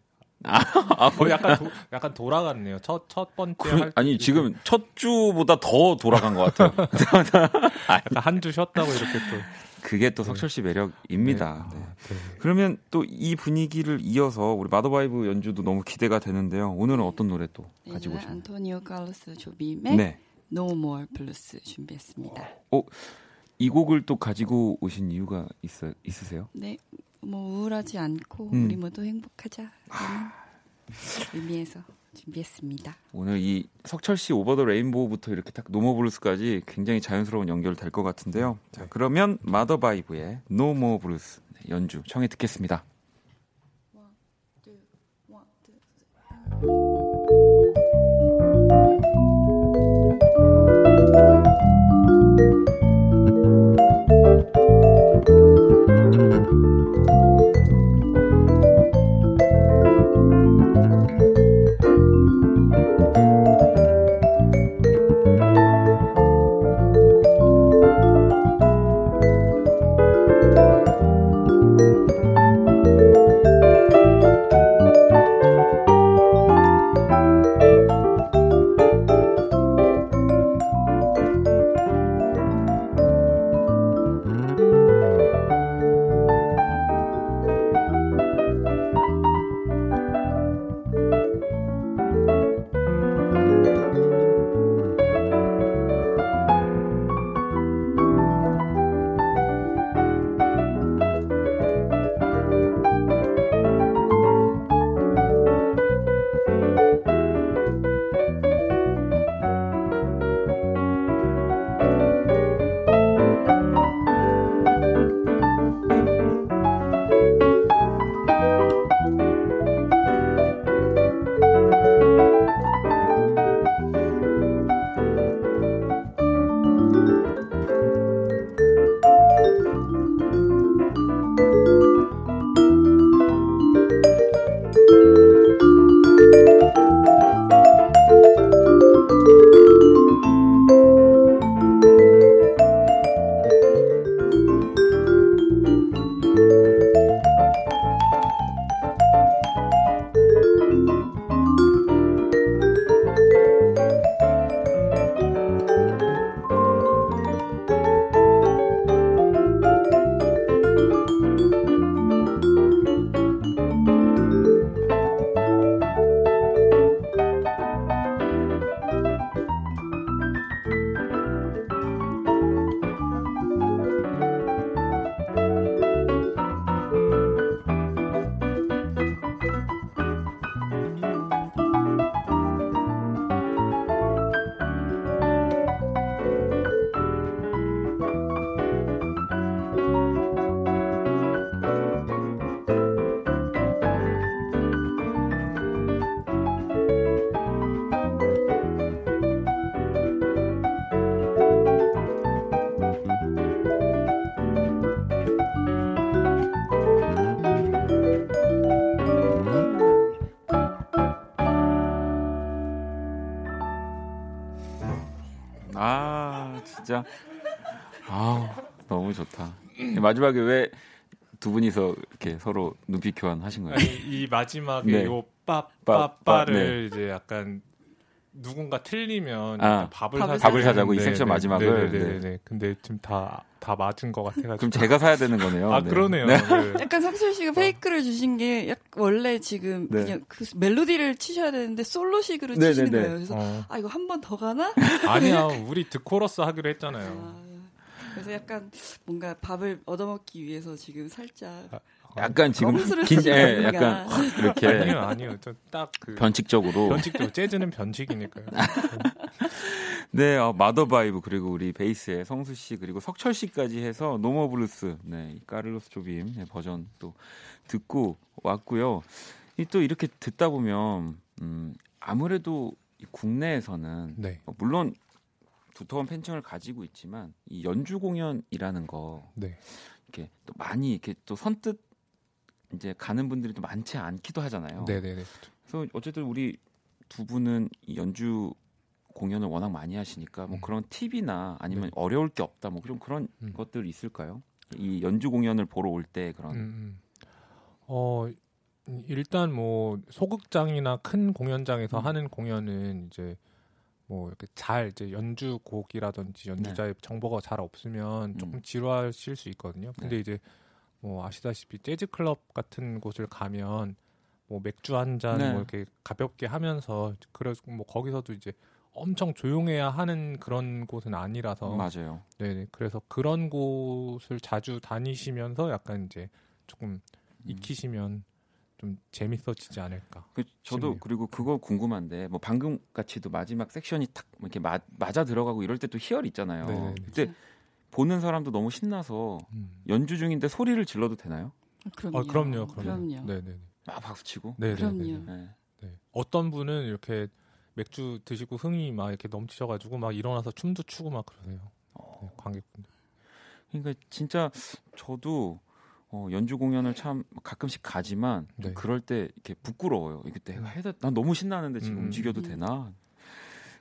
아, 아, 뭐 약간 도, 약간 돌아갔네요. 첫 첫 번째 그, 아니 지금 첫 주보다 더 돌아간 것 같아요. [LAUGHS] 약간 한 주 쉬었다고 이렇게 또. 그게 또 네. 석철 씨 매력입니다. 네. 네. 네. 그러면 또 이 분위기를 이어서 우리 마더바이브 연주도 너무 기대가 되는데요. 오늘은 어떤 노래 또 가지고 오셨나요? 안토니오 칼로스 조빔의 네. No More Blues 준비했습니다. 어, 이 곡을 또 가지고 오신 이유가 있어 있으세요? 네, 뭐 우울하지 않고 음. 우리 모두 행복하자. 아. 의미에서 준비했습니다. 오늘 이 석철 씨 Over the Rainbow부터 이렇게 딱 No More Blues까지 굉장히 자연스러운 연결될 것 같은데요. 자, 그러면 마더 바이브의 No More Blues 연주 청해 듣겠습니다. One, two, one, two, 진짜. 아 너무 좋다. 마지막에 왜 두 분이서 이렇게 서로 눈빛 교환 하신 거예요? 아니, 이 마지막에 네. 요 빠빠빠를 네. 이제 약간 누군가 틀리면 아, 밥을, 밥을, 밥을 사자고 이 네, 섹션 네, 마지막을. 네네네. 네, 근데 지금 다, 다 맞은 것 같아가지고. 그럼 제가 사야 되는 거네요. 아, 그러네요. 네. 약간 성철 씨가 페이크를 주신 게 약, 원래 지금 그냥 그 멜로디를 치셔야 되는데 솔로식으로 치시는 거예요. 그래서 어. 아, 이거 한 번 더 가나? [LAUGHS] 아니야. 우리 두 코러스 하기로 했잖아요. 아, 그래서 약간 뭔가 밥을 얻어먹기 위해서 지금 살짝 아, 약간 지금 긴, 예, 약간 이렇게 아니요 아니요 딱그 변칙적으로 변칙적으로 재즈는 변칙이니까요. [LAUGHS] 네, 어, 마더 바이브 그리고 우리 베이스의 성수 씨 그리고 석철 씨까지 해서 No More Blues 네, 까를로스 조빔 네, 버전 또 듣고 왔고요. 이 또 이렇게 듣다 보면 음, 아무래도 국내에서는 네. 어, 물론 두터운 팬층을 가지고 있지만 이 연주 공연이라는 거 네. 이렇게 또 많이 이렇게 또 선뜻 이제 가는 분들이 또 많지 않기도 하잖아요. 네네네. 그래서 어쨌든 우리 두 분은 이 연주 공연을 워낙 많이 하시니까 뭐 음. 그런 팁이나 아니면 네. 어려울 게 없다 뭐좀 그런 음. 것들 있을까요? 이 연주 공연을 보러 올 때 그런. 음, 음. 어 일단 뭐 소극장이나 큰 공연장에서 음. 하는 공연은 이제 뭐 이렇게 잘 이제 연주곡이라든지 연주자의 네. 정보가 잘 없으면 조금 음. 지루하실 수 있거든요. 근데 네. 이제 뭐 아시다시피 재즈 클럽 같은 곳을 가면 뭐 맥주 한 잔뭐 네. 이렇게 가볍게 하면서 그래서 뭐 거기서도 이제 엄청 조용해야 하는 그런 곳은 아니라서 맞아요. 네, 그래서 그런 곳을 자주 다니시면서 약간 이제 조금 음. 익히시면 좀 재밌어지지 않을까. 그 저도 싶네요. 그리고 그거 궁금한데 뭐 방금 같이도 마지막 섹션이 탁 이렇게 마, 맞아 들어가고 이럴 때 또 희열 있잖아요. 네네. 그때 보는 사람도 너무 신나서 음. 연주 중인데 소리를 질러도 되나요? 아, 그럼요. 아, 그럼요. 그럼요. 그럼요. 네네. 막 박수 치고. 네. 그럼요. 네. 네. 어떤 분은 이렇게 맥주 드시고 흥이 막 이렇게 넘치셔가지고 막 일어나서 춤도 추고 막 그러세요. 어. 네, 관객분들. 그러니까 진짜 저도 어, 연주 공연을 참 가끔씩 가지만 네. 그럴 때 이렇게 부끄러워요. 이게 내가 음. 해다 난 너무 신나는데 지금 음. 움직여도 되나?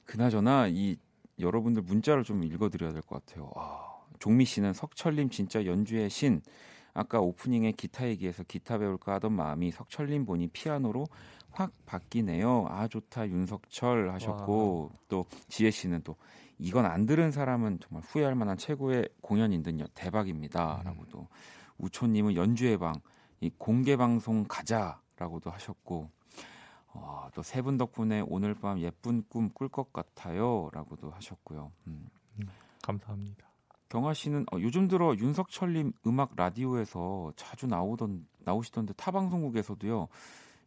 그나저나 이 여러분들 문자를 좀 읽어드려야 될 것 같아요. 아, 종미 씨는 석철님 진짜 연주의 신. 아까 오프닝에 기타 얘기해서 기타 배울까 하던 마음이 석철님 보니 피아노로 확 바뀌네요. 아 좋다 윤석철 하셨고 와. 또 지혜 씨는 또 이건 안 들은 사람은 정말 후회할 만한 최고의 공연인 듯요. 대박입니다라고 도 음. 우초님은 연주의 방 이 공개 방송 가자라고도 하셨고 어, 또세 분 덕분에 오늘 밤 예쁜 꿈 꿀 것 같아요라고도 하셨고요. 음. 음, 감사합니다. 경아 씨는 어, 요즘 들어 윤석철님 음악 라디오에서 자주 나오던 나오시던데 타 방송국에서도요.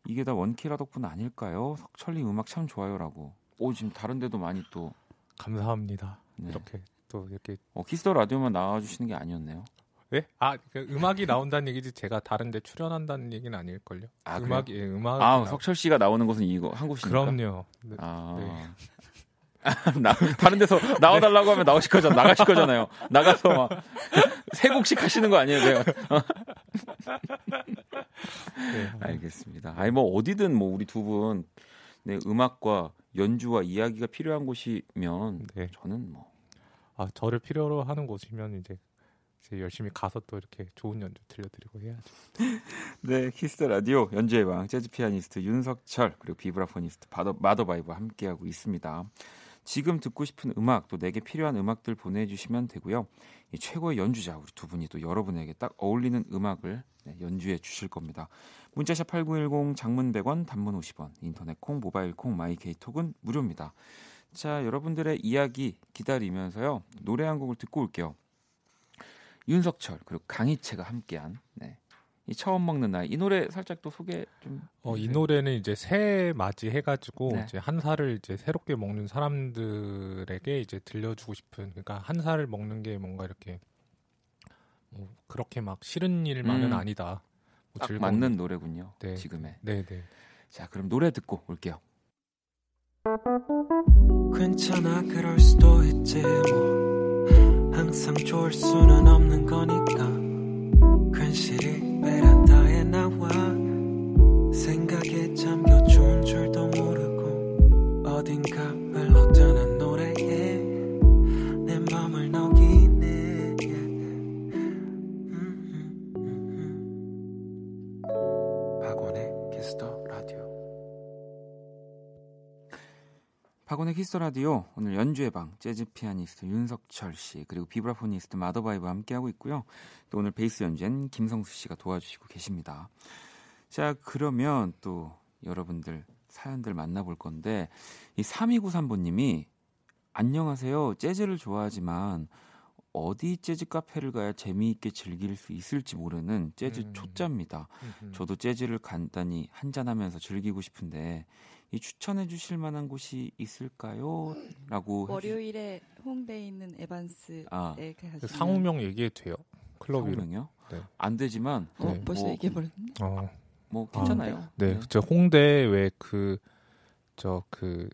이게 다 원키라 덕분 아닐까요? 석철님 음악 참 좋아요라고. 오 지금 다른 데도 많이 또 감사합니다. 네. 이렇게 또 이렇게 어, Kiss the 라디오만 나와주시는 게 아니었네요. 네? 아, 그 음악이 나온다는 얘기지 제가 다른데 출연한다는 얘기는 아닐걸요? 아, 음악이 예, 음악. 아, 석철 씨가 나오는 곳은 이거 한곳입니까? 그럼요. 네. 아. 네. [LAUGHS] 나, 다른 데서 나와달라고 하면 나오실 거잖아. 나가실 거잖아요. 나가서 막, [LAUGHS] 세 곡씩 하시는 거 아니에요, 제가? 네. [LAUGHS] 알겠습니다. 아니, 뭐, 어디든 뭐, 우리 두 분, 네, 음악과 연주와 이야기가 필요한 곳이면, 네. 저는 뭐. 아, 저를 필요로 하는 곳이면 이제 이제 열심히 가서 또 이렇게 좋은 연주 들려드리고 해야죠. 네, 키스 라디오 연주의 왕 재즈 피아니스트 윤석철 그리고 vibraphonist 마더, 마더바이브와 함께하고 있습니다. 지금 듣고 싶은 음악 또 내게 필요한 음악들 보내주시면 되고요. 이 최고의 연주자 우리 두 분이 또 여러분에게 딱 어울리는 음악을 네, 연주해 주실 겁니다. 문자샵 8910 장문 100원 단문 50원 인터넷 콩 모바일 콩 마이케이톡은 무료입니다. 자 여러분들의 이야기 기다리면서요 노래 한 곡을 듣고 올게요. 윤석철 그리고 강희채가 함께한 네. 이 처음 먹는 나이 이 노래 살짝 또 소개 좀. 어, 이 노래는 이제 새 맞이 해가지고 네. 이제 한 살을 이제 새롭게 먹는 사람들에게 이제 들려주고 싶은 그러니까 한 살을 먹는 게 뭔가 이렇게 뭐 그렇게 막 싫은 일만은 음. 아니다. 뭐딱 맞는 노래군요. 네. 지금의. 네, 네. 자, 그럼 노래 듣고 올게요. 괜찮아 그럴 수도 있지 뭐 항상 좋을 수는 없는 거니까 괜시리 베 박원의 Kiss the Radio 오늘 연주의 왕 재즈 피아니스트 윤석철 씨 그리고 vibraphonist 마더바이브와 함께하고 있고요. 또 오늘 베이스 연주엔 김성수 씨가 도와주시고 계십니다. 자 그러면 또 여러분들 사연들 만나볼 건데 이 3293번님이 안녕하세요. 재즈를 좋아하지만 어디 재즈 카페를 가야 재미있게 즐길 수 있을지 모르는 재즈 음. 초짜입니다. 저도 재즈를 간단히 한잔하면서 즐기고 싶은데 이 추천해 주실 만한 곳이 있을까요? 라고 월요일에 홍대에 있는 에반스에 아, 그 상호명 얘기해도 돼요? 클럽 이름요? 네. 안 되지만 어, 네. 벌써 뭐, 얘기해 버렸네. 어. 뭐 괜찮아요. 아, 네, 네. 저 홍대 왜 그 저그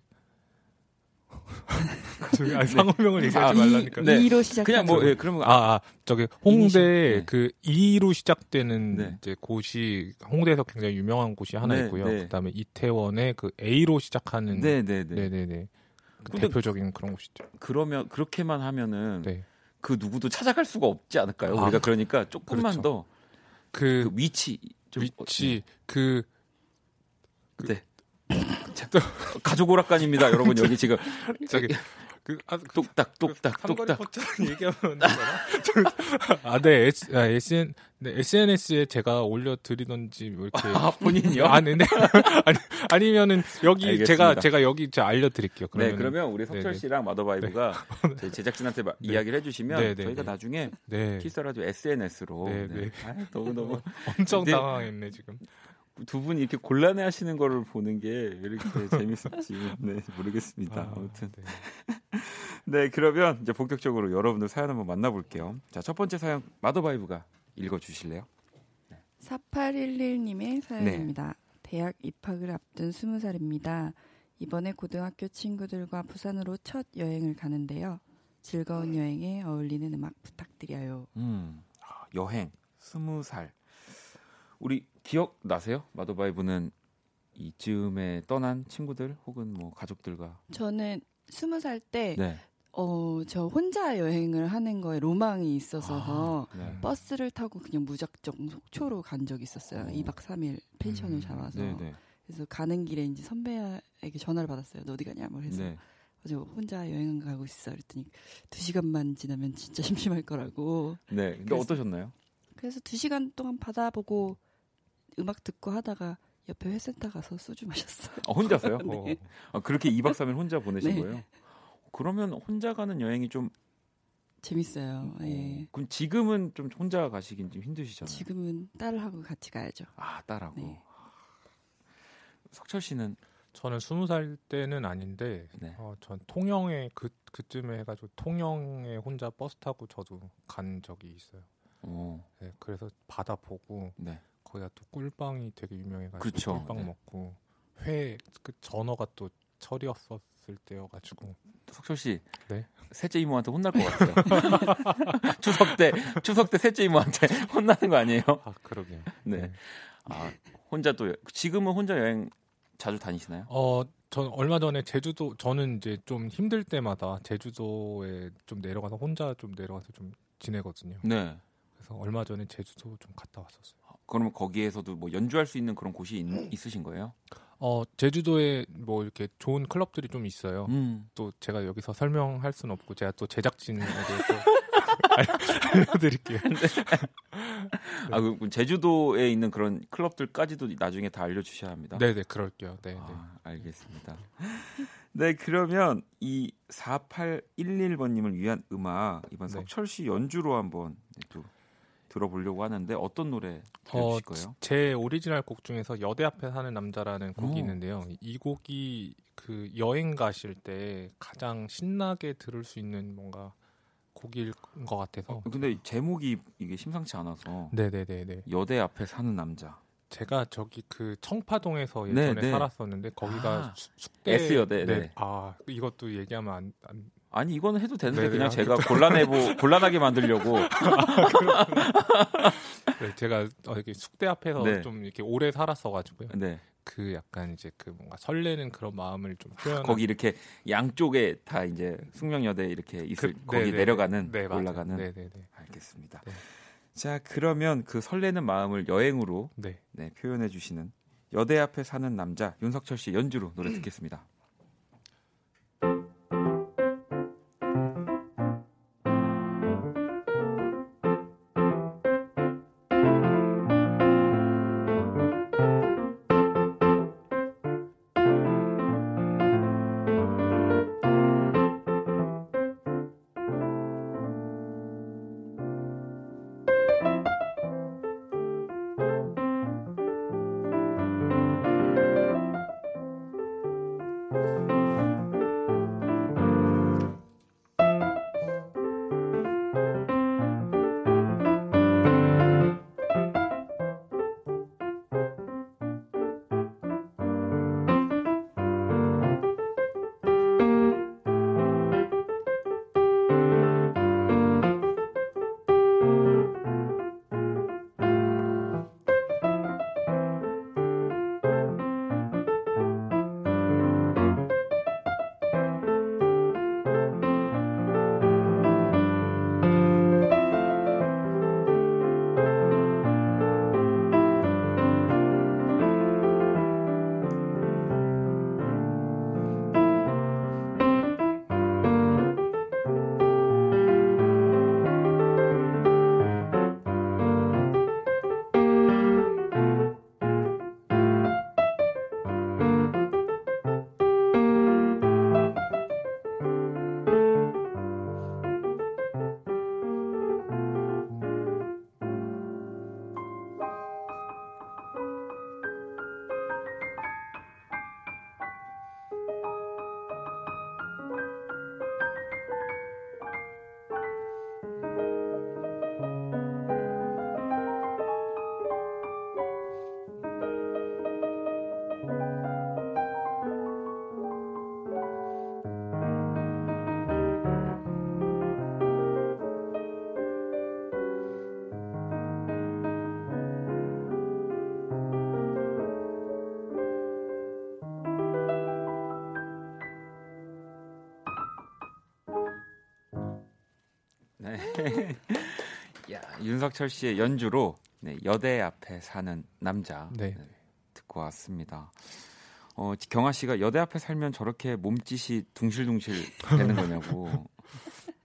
[LAUGHS] 저기 아, 상호명을 얘기하지 아, 말라니까. 네. 2로 시작. 그냥 뭐 예, 그러면 아, 아 저기 홍대 네. 그 2로 시작되는 네. 이제 곳이 홍대에서 굉장히 유명한 곳이 하나 네, 있고요. 네. 그다음에 이태원에 그 A로 시작하는 네네네. 네 네 네. 그 대표적인 그런 곳이죠. 그러면 그렇게만 하면은 그 누구도 찾아갈 수가 없지 않을까요? 아, 우리가 그러니까 조금만 그렇죠. 더그 그 위치 좀, 위치 어, 그, 그 네. [LAUGHS] 가족 오락관입니다, 여러분 여기 지금 저기 그 아, 똑딱 똑딱 그 똑딱 [LAUGHS] 얘기하면 되나? [LAUGHS] 아, 네, S, 아, SN, 네, SNS에 제가 올려드리던지 뭐 이렇게 아, 본인이요? 아, 네, 네. 아니 아니면은 여기 알겠습니다. 제가 제가 여기 제가 알려드릴게요. 그러면 네, 그러면 우리 석철 씨랑 마더바이브가 네. 제작진한테 네. 이야기를 해주시면 네, 네, 저희가 네. 나중에 네. 키스라디오 SNS로 네, 네. 아, 너무 너무 엄청 당황했네 지금. 두 분이 이렇게 곤란해 하시는 거를 보는 게 왜 이렇게 재밌을지 [LAUGHS] 네, 모르겠습니다. 아, 아무튼. 네. [LAUGHS] 네, 그러면 이제 본격적으로 여러분들 사연 한번 만나볼게요. 자, 첫 번째 사연 마더바이브가 읽어주실래요? 네. 4811님의 사연입니다. 네. 대학 입학을 앞둔 20살입니다. 이번에 고등학교 친구들과 부산으로 첫 여행을 가는데요. 즐거운 여행에 어울리는 음악 부탁드려요. 음, 여행, 20살. 우리 기억 나세요? 마더바이브는 이즈음에 떠난 친구들 혹은 뭐 가족들과 저는 스무 살때 네. 어, 저 혼자 여행을 하는 거에 로망이 있어서 아, 네. 버스를 타고 그냥 무작정 속초로 간 적이 있었어요. 어. 2박 3일 펜션을 음, 잡아서. 네네. 네. 그래서 가는 길에 이제 선배에게 전화를 받았어요. 너 어디 가냐? 뭐 해서. 네. 그래서 혼자 여행 가고 있어. 그랬더니 두 시간만 지나면 진짜 [LAUGHS] 심심할 거라고. 네. 근데 어떠셨나요? 그래서 두 시간 동안 바다 보고 음악 듣고 하다가 옆에 회센터 가서 소주 마셨어요. 아, 혼자서요? [LAUGHS] 네. 어. 아, 그렇게 2박 3일 혼자 보내신 네. 거예요? 그러면 혼자 가는 여행이 좀 재밌어요. 어, 예. 그럼 지금은 좀 혼자 가시긴 좀 힘드시잖아요. 지금은 딸하고 같이 가야죠. 아, 딸하고. 네. 석철 씨는 저는 스무 살 때는 아닌데, 네. 어, 전 통영에 그 그쯤에 해가지고 통영에 혼자 버스 타고 저도 간 적이 있어요. 오. 네, 그래서 바다 보고 네. 거기가 또 꿀빵이 되게 유명해가지고 그쵸. 꿀빵 네. 먹고 회 그 전어가 또 철이었었을 때여가지고 석철 씨, 네? 셋째 이모한테 혼날 것 같아요. [LAUGHS] 추석 때 추석 때 셋째 이모한테 [LAUGHS] 혼나는 거 아니에요? 아 그러게. 네. 네. 아 혼자 또 지금은 혼자 여행 자주 다니시나요? 어, 전 얼마 전에 제주도 저는 이제 좀 힘들 때마다 제주도에 좀 내려가서 혼자 좀 내려가서 좀 지내거든요. 네. 그래서 얼마 전에 제주도 좀 갔다 왔었어요. 그러면 거기에서도 뭐 연주할 수 있는 그런 곳이 있, 있으신 거예요? 어 제주도에 뭐 이렇게 좋은 클럽들이 좀 있어요. 음. 또 제가 여기서 설명할 수는 없고 제가 또 제작진에게 또 [LAUGHS] 알려드릴게요. 네. 아, 그 제주도에 있는 그런 클럽들까지도 나중에 다 알려주셔야 합니다. 네네, 그럴게요. 네, 네. 아, 알겠습니다. 네, 그러면 이 4811번님을 위한 음악 이번 네. 석철 씨 연주로 한번 또 들어보려고 하는데 어떤 노래 들려주실 어, 거예요? 제 오리지널 곡 중에서 여대 앞에 사는 남자라는 곡이 오. 있는데요. 이 곡이 그 여행 가실 때 가장 신나게 들을 수 있는 뭔가 곡일 것 같아서. 어, 근데 제목이 이게 심상치 않아서. 네네네네. 여대 앞에 사는 남자. 제가 저기 그 청파동에서 예전에 네, 네. 살았었는데 거기가 아, 숙대 S여대. 네. 네. 아 이것도 얘기하면 안, 안 아니 이거는 해도 되는데 네네, 그냥 제가 곤란해 보 곤란하게 만들려고. [LAUGHS] 네, 제가 어, 이렇게 숙대 앞에서 네. 좀 이렇게 오래 살았어 가지고요. 네. 그 약간 이제 그 뭔가 설레는 그런 마음을 좀 표현. 거기 이렇게 양쪽에 다 이제 숙명여대 이렇게 있을 그, 거기 네네, 내려가는 네, 올라가는. 네네네. 알겠습니다. 네. 자 그러면 그 설레는 마음을 여행으로 네. 네, 표현해 주시는 여대 앞에 사는 남자 윤석철 씨 연주로 노래 [CLEARS THROAT] 듣겠습니다. [LAUGHS] 야, 윤석철 씨의 연주로 네, 여대 앞에 사는 남자 네. 네, 듣고 왔습니다. 어, 경아 씨가 여대 앞에 살면 저렇게 몸짓이 둥실둥실 되는 거냐고. [LAUGHS]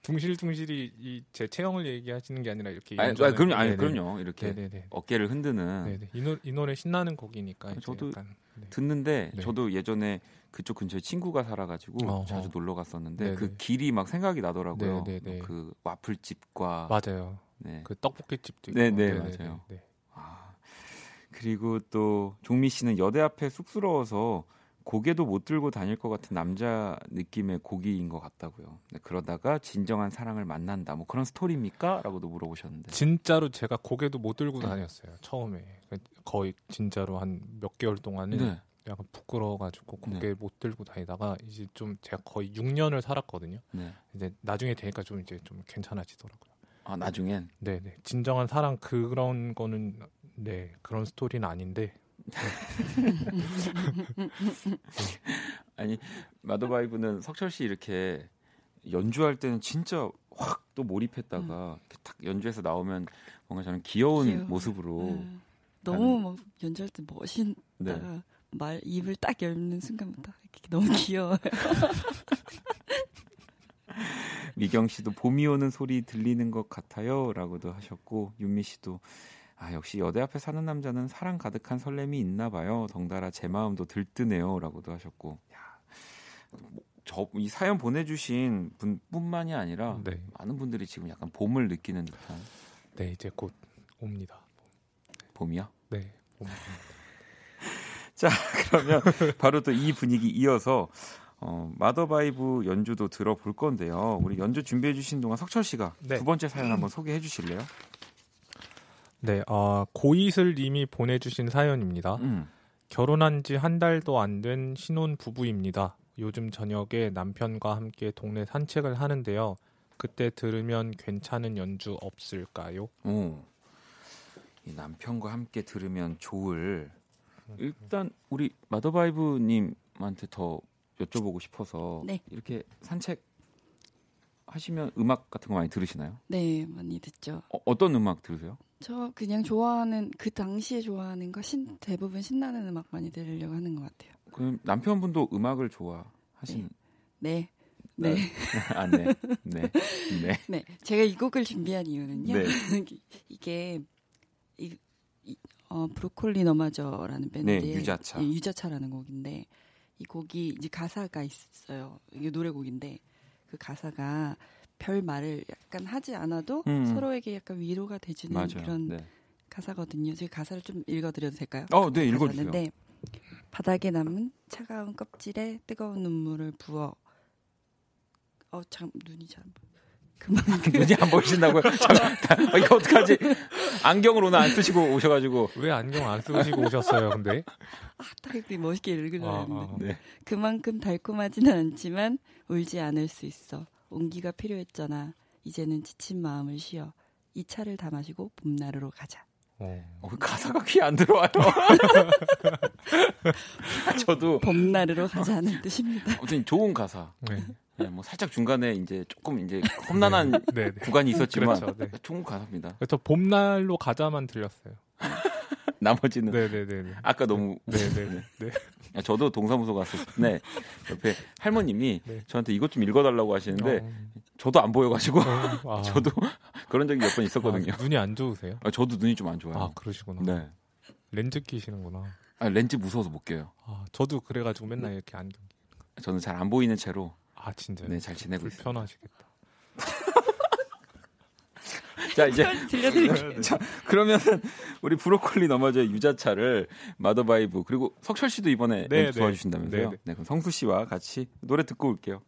둥실둥실이 제 체형을 얘기하시는 게 아니라 이렇게 아니, 아니 그럼요, 아니, 그럼요. 이렇게 네네네. 어깨를 흔드는. 네네. 이, 노, 이 노래 신나는 곡이니까. 저도 약간, 네. 듣는데 네. 저도 예전에 그쪽 근처에 친구가 살아가지고 어허. 자주 놀러 갔었는데 네네. 그 길이 막 생각이 나더라고요. 네네네. 그 와플 집과 맞아요. 네. 그 떡볶이 집도 있고. 네네, 맞아요. 네. 아, 그리고 또 종미 씨는 여대 앞에 쑥스러워서 고개도 못 들고 다닐 것 같은 남자 느낌의 고기인 것 같다고요. 네, 그러다가 진정한 사랑을 만난다. 뭐 그런 스토리입니까? 라고도 물어보셨는데. 진짜로 제가 고개도 못 들고 네. 다녔어요. 처음에. 거의 진짜로 한 몇 개월 동안은 네. 약간 부끄러워가지고 고개 네. 못 들고 다니다가 이제 좀 제가 거의 6년을 살았거든요. 네. 이제 나중에 되니까 좀 이제 좀 괜찮아지더라고요. 아 나중엔? 네네. 진정한 사랑 그런 거는 네 그런 스토리는 아닌데 [LAUGHS] 아니 마더바이브는 석철 씨 이렇게 연주할 때는 진짜 확 또 몰입했다가 음. 딱 연주해서 나오면 뭔가 저는 귀여운 귀여워. 모습으로 음. 너무 막 연주할 때 멋있다가 네. 말 입을 딱 열는 순간부터 너무 귀여워요. [LAUGHS] 미경 씨도 봄이 오는 소리 들리는 것 같아요라고도 하셨고 윤미 씨도 아, 역시 여대 앞에 사는 남자는 사랑 가득한 설렘이 있나 봐요. 덩달아 제 마음도 들뜨네요. 라고도 하셨고. 야, 저, 이 사연 보내주신 분 뿐만이 아니라 네. 많은 분들이 지금 약간 봄을 느끼는 듯한. 네, 이제 곧 옵니다. 봄이요? 네, 봄. [LAUGHS] 자, 그러면 바로 또 이 분위기 이어서 어, 마더바이브 연주도 들어볼 건데요. 우리 연주 준비해 주신 동안 석철 씨가 네. 두 번째 사연 한번 소개해 주실래요? 네, 어, 고이슬 님이 보내주신 사연입니다. 음. 결혼한 지 한 달도 안 된 신혼 부부입니다. 요즘 저녁에 남편과 함께 동네 산책을 하는데요. 그때 들으면 괜찮은 연주 없을까요? 오. 이 남편과 함께 들으면 좋을 일단 우리 마더바이브 님한테 더 여쭤보고 싶어서 네. 이렇게 산책 하시면 음악 같은 거 많이 들으시나요? 네, 많이 듣죠. 어, 떤 음악 들으세요? 저 그냥 좋아하는 그 당시에 좋아하는 거 신, 대부분 신나는 음악 많이 들으려고 하는 것 같아요. 그럼 남편분도 음악을 좋아하신? 네. 네. 네. [LAUGHS] 아, 네. 네. 네. [LAUGHS] 네. 제가 이 곡을 준비한 이유는요. 네. [LAUGHS] 이게 이, 이, 어, 브로콜리 너마저라는 밴드의 네, 유자차. 예, 유자차라는 곡인데 이 곡이 이제 가사가 있어요. 이게 노래곡인데 그 가사가 별 말을 약간 하지 않아도 음. 서로에게 약간 위로가 돼주는 맞아요. 그런 네. 가사거든요. 제가 가사를 좀 읽어드려도 될까요? 어, 네, 읽어주세요. 바닥에 남은 차가운 껍질에 뜨거운 눈물을 부어 어, 참 눈이 잘 그만 [LAUGHS] 눈이 안 보이신다고요? [LAUGHS] 잠깐, 어, 이거 어떡하지? 안경을 오늘 안 쓰시고 오셔가지고 왜 안경 안 쓰시고 오셨어요? 근데 [LAUGHS] 아, 딱 멋있게 읽으려고 아, 했는데 아, 네. 그만큼 달콤하지는 않지만 울지 않을 수 있어. 온기가 필요했잖아. 이제는 지친 마음을 쉬어. 이 차를 다 마시고 봄나루로 가자. 어, 어 가사가 귀에 안 들어와요. [LAUGHS] 저도 봄나루로 가자는 뜻입니다. 어쨌든 좋은 가사. 네. 네, 뭐 살짝 중간에 이제 조금 이제 험난한 네, 네, 네. 구간이 있었지만 그렇죠, 네. 좋은 가사입니다. 저 봄날로 가자만 들렸어요. [LAUGHS] [LAUGHS] 나머지는 네네네. 아까 너무 네네네. 네. [LAUGHS] 저도 동사무소 갔을 때 옆에 할머님이 네. 저한테 이것 좀 읽어달라고 하시는데 어. 저도 안 보여가지고 어. 아. [LAUGHS] 저도 그런 적이 몇 번 있었거든요. 아, 눈이 안 좋으세요? 아, 저도 눈이 좀 안 좋아요. 아 그러시구나. 네. 렌즈 끼시는구나. 아, 렌즈 무서워서 못 껴요. 아, 저도 그래가지고 맨날 이렇게 안경. 저는 잘 안 보이는 채로. 아 진짜요? 네, 잘 지내고 있어요. 편하시겠다. 자 이제 들려드릴게요. [LAUGHS] 자 그러면은 우리 브로콜리 너마저의 유자차를 마더바이브 그리고 석철 씨도 이번에 네, 네. 도와주신다면서요? 네, 네. 네, 그럼 성수 씨와 같이 노래 듣고 올게요.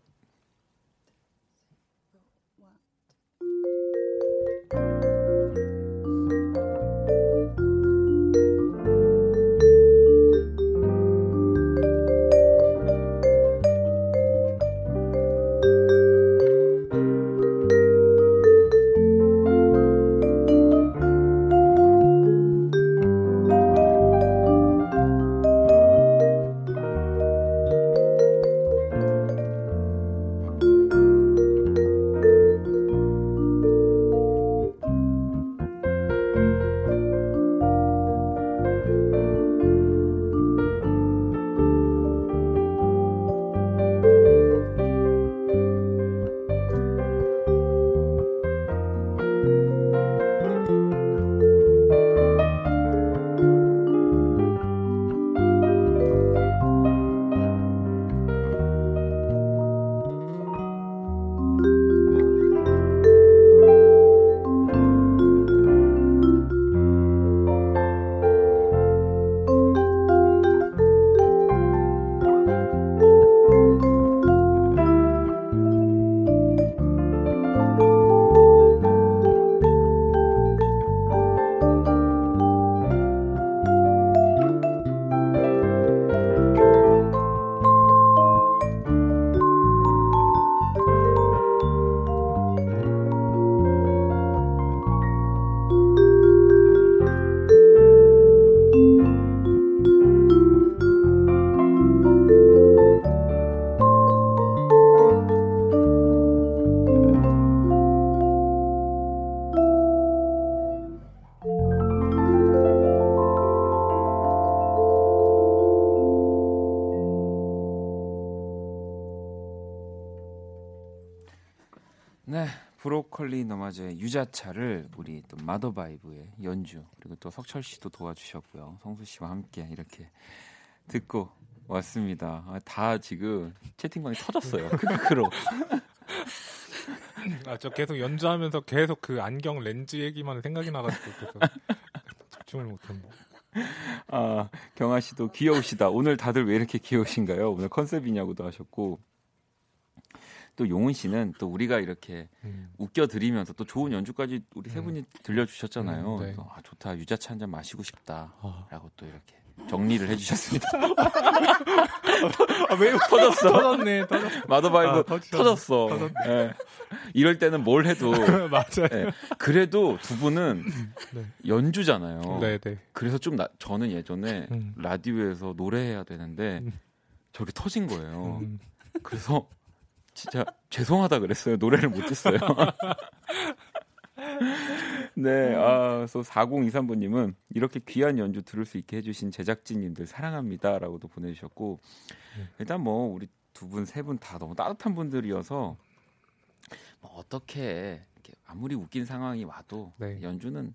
뮤지컬리 너마저의 유자차를 우리 또 마더바이브의 연주 그리고 또 석철 씨도 도와주셨고요. 성수 씨와 함께 이렇게 듣고 왔습니다. 아, 다 지금 채팅방이 터졌어요. [LAUGHS] 크크로. 아, 저 계속 연주하면서 계속 그 안경 렌즈 얘기만 생각이 나가지고 계속 집중을 못했네. 아, 경아 씨도 귀여우시다. 오늘 다들 왜 이렇게 귀여우신가요? 오늘 컨셉이냐고도 하셨고. 또 용은 씨는 또 우리가 이렇게 음. 웃겨 드리면서 또 좋은 연주까지 우리 세 음. 분이 들려주셨잖아요. 음, 네. 아 좋다 유자차 한 잔 마시고 싶다라고 아. 또 이렇게 정리를 해주셨습니다. [LAUGHS] 아, 왜 터졌어? 터졌네, 터졌 마더바이브 아, 터졌어. 네. 이럴 때는 뭘 해도 [LAUGHS] 맞아요. 네. 그래도 두 분은 네. 연주잖아요. 네, 네. 그래서 좀 나, 저는 예전에 음. 라디오에서 노래해야 되는데 음. 저렇게 터진 거예요. 음. 그래서 진짜 죄송하다 그랬어요. 노래를 못했어요. [LAUGHS] 네, 아, 그래서 4023번님은 이렇게 귀한 연주 들을 수 있게 해주신 제작진님들 사랑합니다라고도 보내주셨고 네. 일단 뭐 우리 두 분, 세 분 다 너무 따뜻한 분들이어서 뭐 어떻게 아무리 웃긴 상황이 와도 네. 연주는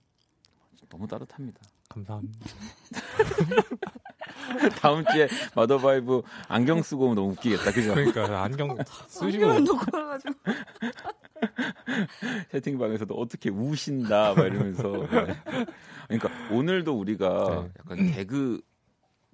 너무 따뜻합니다. 감사합니다. [LAUGHS] 다음 주에 마더바이브 안경 쓰고 오면 너무 웃기겠다. 그죠? 그러니까 안경 [LAUGHS] 쓰시고 안경 놓고 가지고 [LAUGHS] 채팅방에서도 어떻게 우신다 막 이러면서 네. 그러니까 오늘도 우리가 네. 약간 개그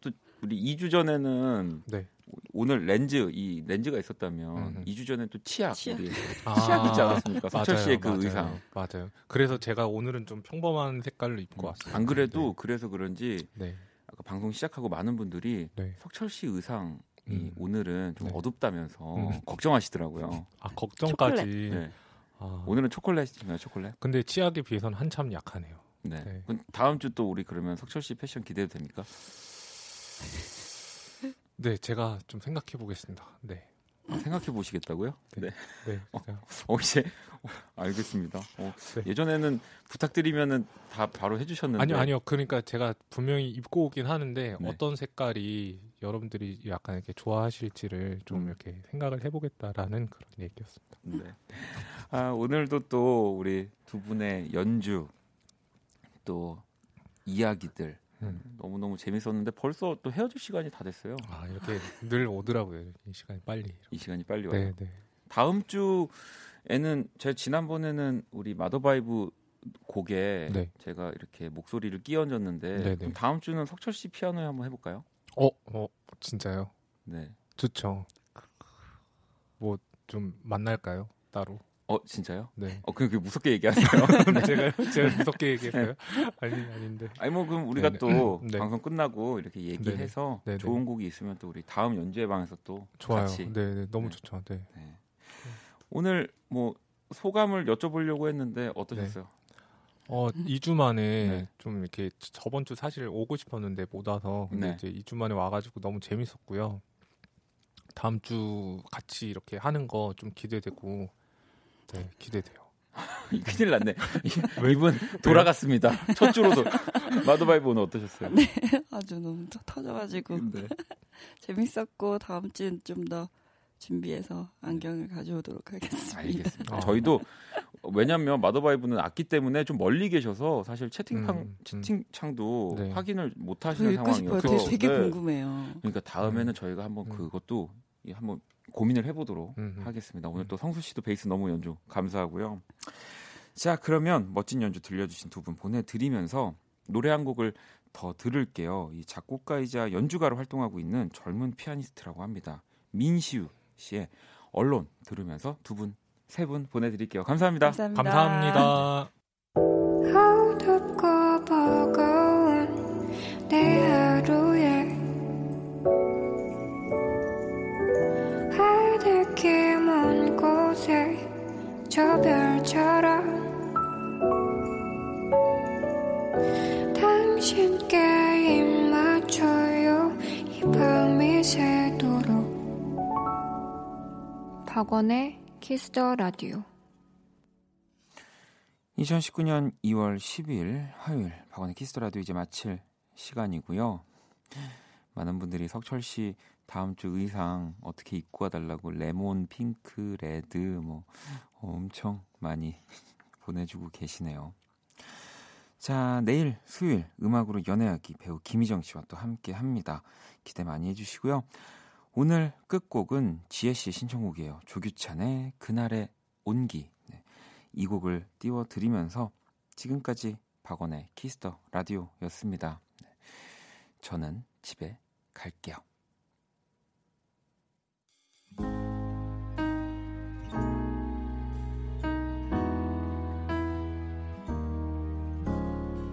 또 우리 2주 전에는 네. 오늘 렌즈 이 렌즈가 있었다면 음. 2주 전에 또 치약, 치약. 우리 아, 치약 있지 않았습니까? 석철 씨의 그 맞아요, 의상 맞아요. 그래서 제가 오늘은 좀 평범한 색깔로 입고 음. 왔어요. 안 그래도 네. 그래서 그런지 네. 아까 방송 시작하고 많은 분들이 네. 석철 씨 의상 이 음. 오늘은 좀 네. 어둡다면서 음. 걱정하시더라고요. 아 걱정까지. 네. 아. 오늘은 초콜릿인가요, 초콜릿? 근데 치약에 비해서는 한참 약하네요. 네. 네. 다음 주 또 우리 그러면 석철 씨 패션 기대도 됩니까? 네, 제가 좀 생각해 보겠습니다. 네. 생각해 보시겠다고요? 네. 네. 어, 어, 이제 어, 알겠습니다. 어, 네. 예전에는 부탁드리면은 다 바로 해주셨는데 아니요, 아니요. 그러니까 제가 분명히 입고 오긴 하는데 네. 어떤 색깔이 여러분들이 약간 이렇게 좋아하실지를 좀 음. 이렇게 생각을 해보겠다라는 그런 얘기였습니다. 네. 아 오늘도 또 우리 두 분의 연주 또 이야기들 음. 너무 너무 재밌었는데 벌써 또 헤어질 시간이 다 됐어요. 아, 이렇게 늘 오더라고요. 이 시간이 빨리. 이 시간이 빨리 와요. 네, 네. 다음 주에는 제가 지난번에는 우리 마더바이브 곡에 네. 제가 이렇게 목소리를 끼얹었는데 네, 네. 다음 주는 석철 씨 피아노에 한번 해볼까요? 어, 어, 진짜요? 네. 좋죠. 뭐 좀 만날까요? 따로. 어 진짜요? 네. 어 그냥 무섭게 얘기하세요. [LAUGHS] [LAUGHS] 네. 제가 제가 무섭게 얘기했어요? 네. 아니 아닌데. 아니 뭐 그럼 우리가 네네. 또 [CLEARS THROAT] 네. 방송 끝나고 이렇게 얘기해서 네네. 좋은 곡이 있으면 또 우리 다음 연주회 방에서 또 좋아요. 같이. 네, 네 너무 좋죠. 네. 네. 오늘 뭐 소감을 여쭤보려고 했는데 어떠셨어요? 어, 2주 만에 네. 좀 이렇게 저번 주 사실 오고 싶었는데 못 와서 근데 네. 이제 2주 만에 와가지고 너무 재밌었고요. 다음 주 같이 이렇게 하는 거 좀 기대되고 네, 기대돼요. [LAUGHS] 큰일 났네. [LAUGHS] 이분 돌아갔습니다. 첫 주로도 [LAUGHS] 마더바이브 오늘 어떠셨어요? 네, 아주 너무 터져가지고 네. 재밌었고 다음 주엔 좀 더 준비해서 안경을 가져오도록 하겠습니다. 알겠습니다. 아. 저희도 왜냐하면 마더바이브는 악기 때문에 좀 멀리 계셔서 사실 채팅창 음, 음. 채팅창도 네. 확인을 못 하시는 상황이어서 되게, 되게 네. 궁금해요. 그러니까 다음에는 음. 저희가 한번 음. 그것도 한번 고민을 해보도록 음흠. 하겠습니다. 오늘 또 성수 씨도 베이스 너무 연주 감사하고요. 자, 그러면 멋진 연주 들려주신 두 분 보내드리면서 노래 한 곡을 더 들을게요. 이 작곡가이자 연주가로 활동하고 있는 젊은 피아니스트라고 합니다. 민시우 씨의 언론 들으면서 두 분, 세 분 보내드릴게요. 감사합니다. 감사합니다. 감사합니다. 저 별처럼 당신께 입 맞춰요. 이 밤이 새도록. 박원의 키스더 라디오 2019년 2월 10일 화요일 박원의 키스더 라디오 이제 마칠 시간이고요. 많은 분들이 석철 씨 다음 주 의상 어떻게 입고 와달라고 레몬, 핑크, 레드 뭐 엄청 많이 [LAUGHS] 보내주고 계시네요. 자, 내일 수요일 음악으로 연애하기 배우 김희정 씨와 또 함께 합니다. 기대 많이 해주시고요. 오늘 끝곡은 지혜 씨 신청곡이에요. 조규찬의 그날의 온기. 네, 이 곡을 띄워드리면서 지금까지 박원의 키스더 라디오였습니다. 네, 저는 집에 갈게요.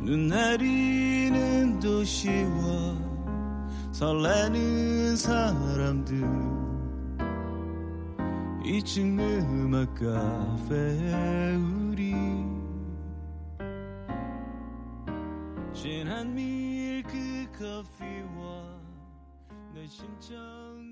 눈 내리는 도시와 설레는 사람들. 2층 음악 카페 우리 진한 밀크 커피와 내 신청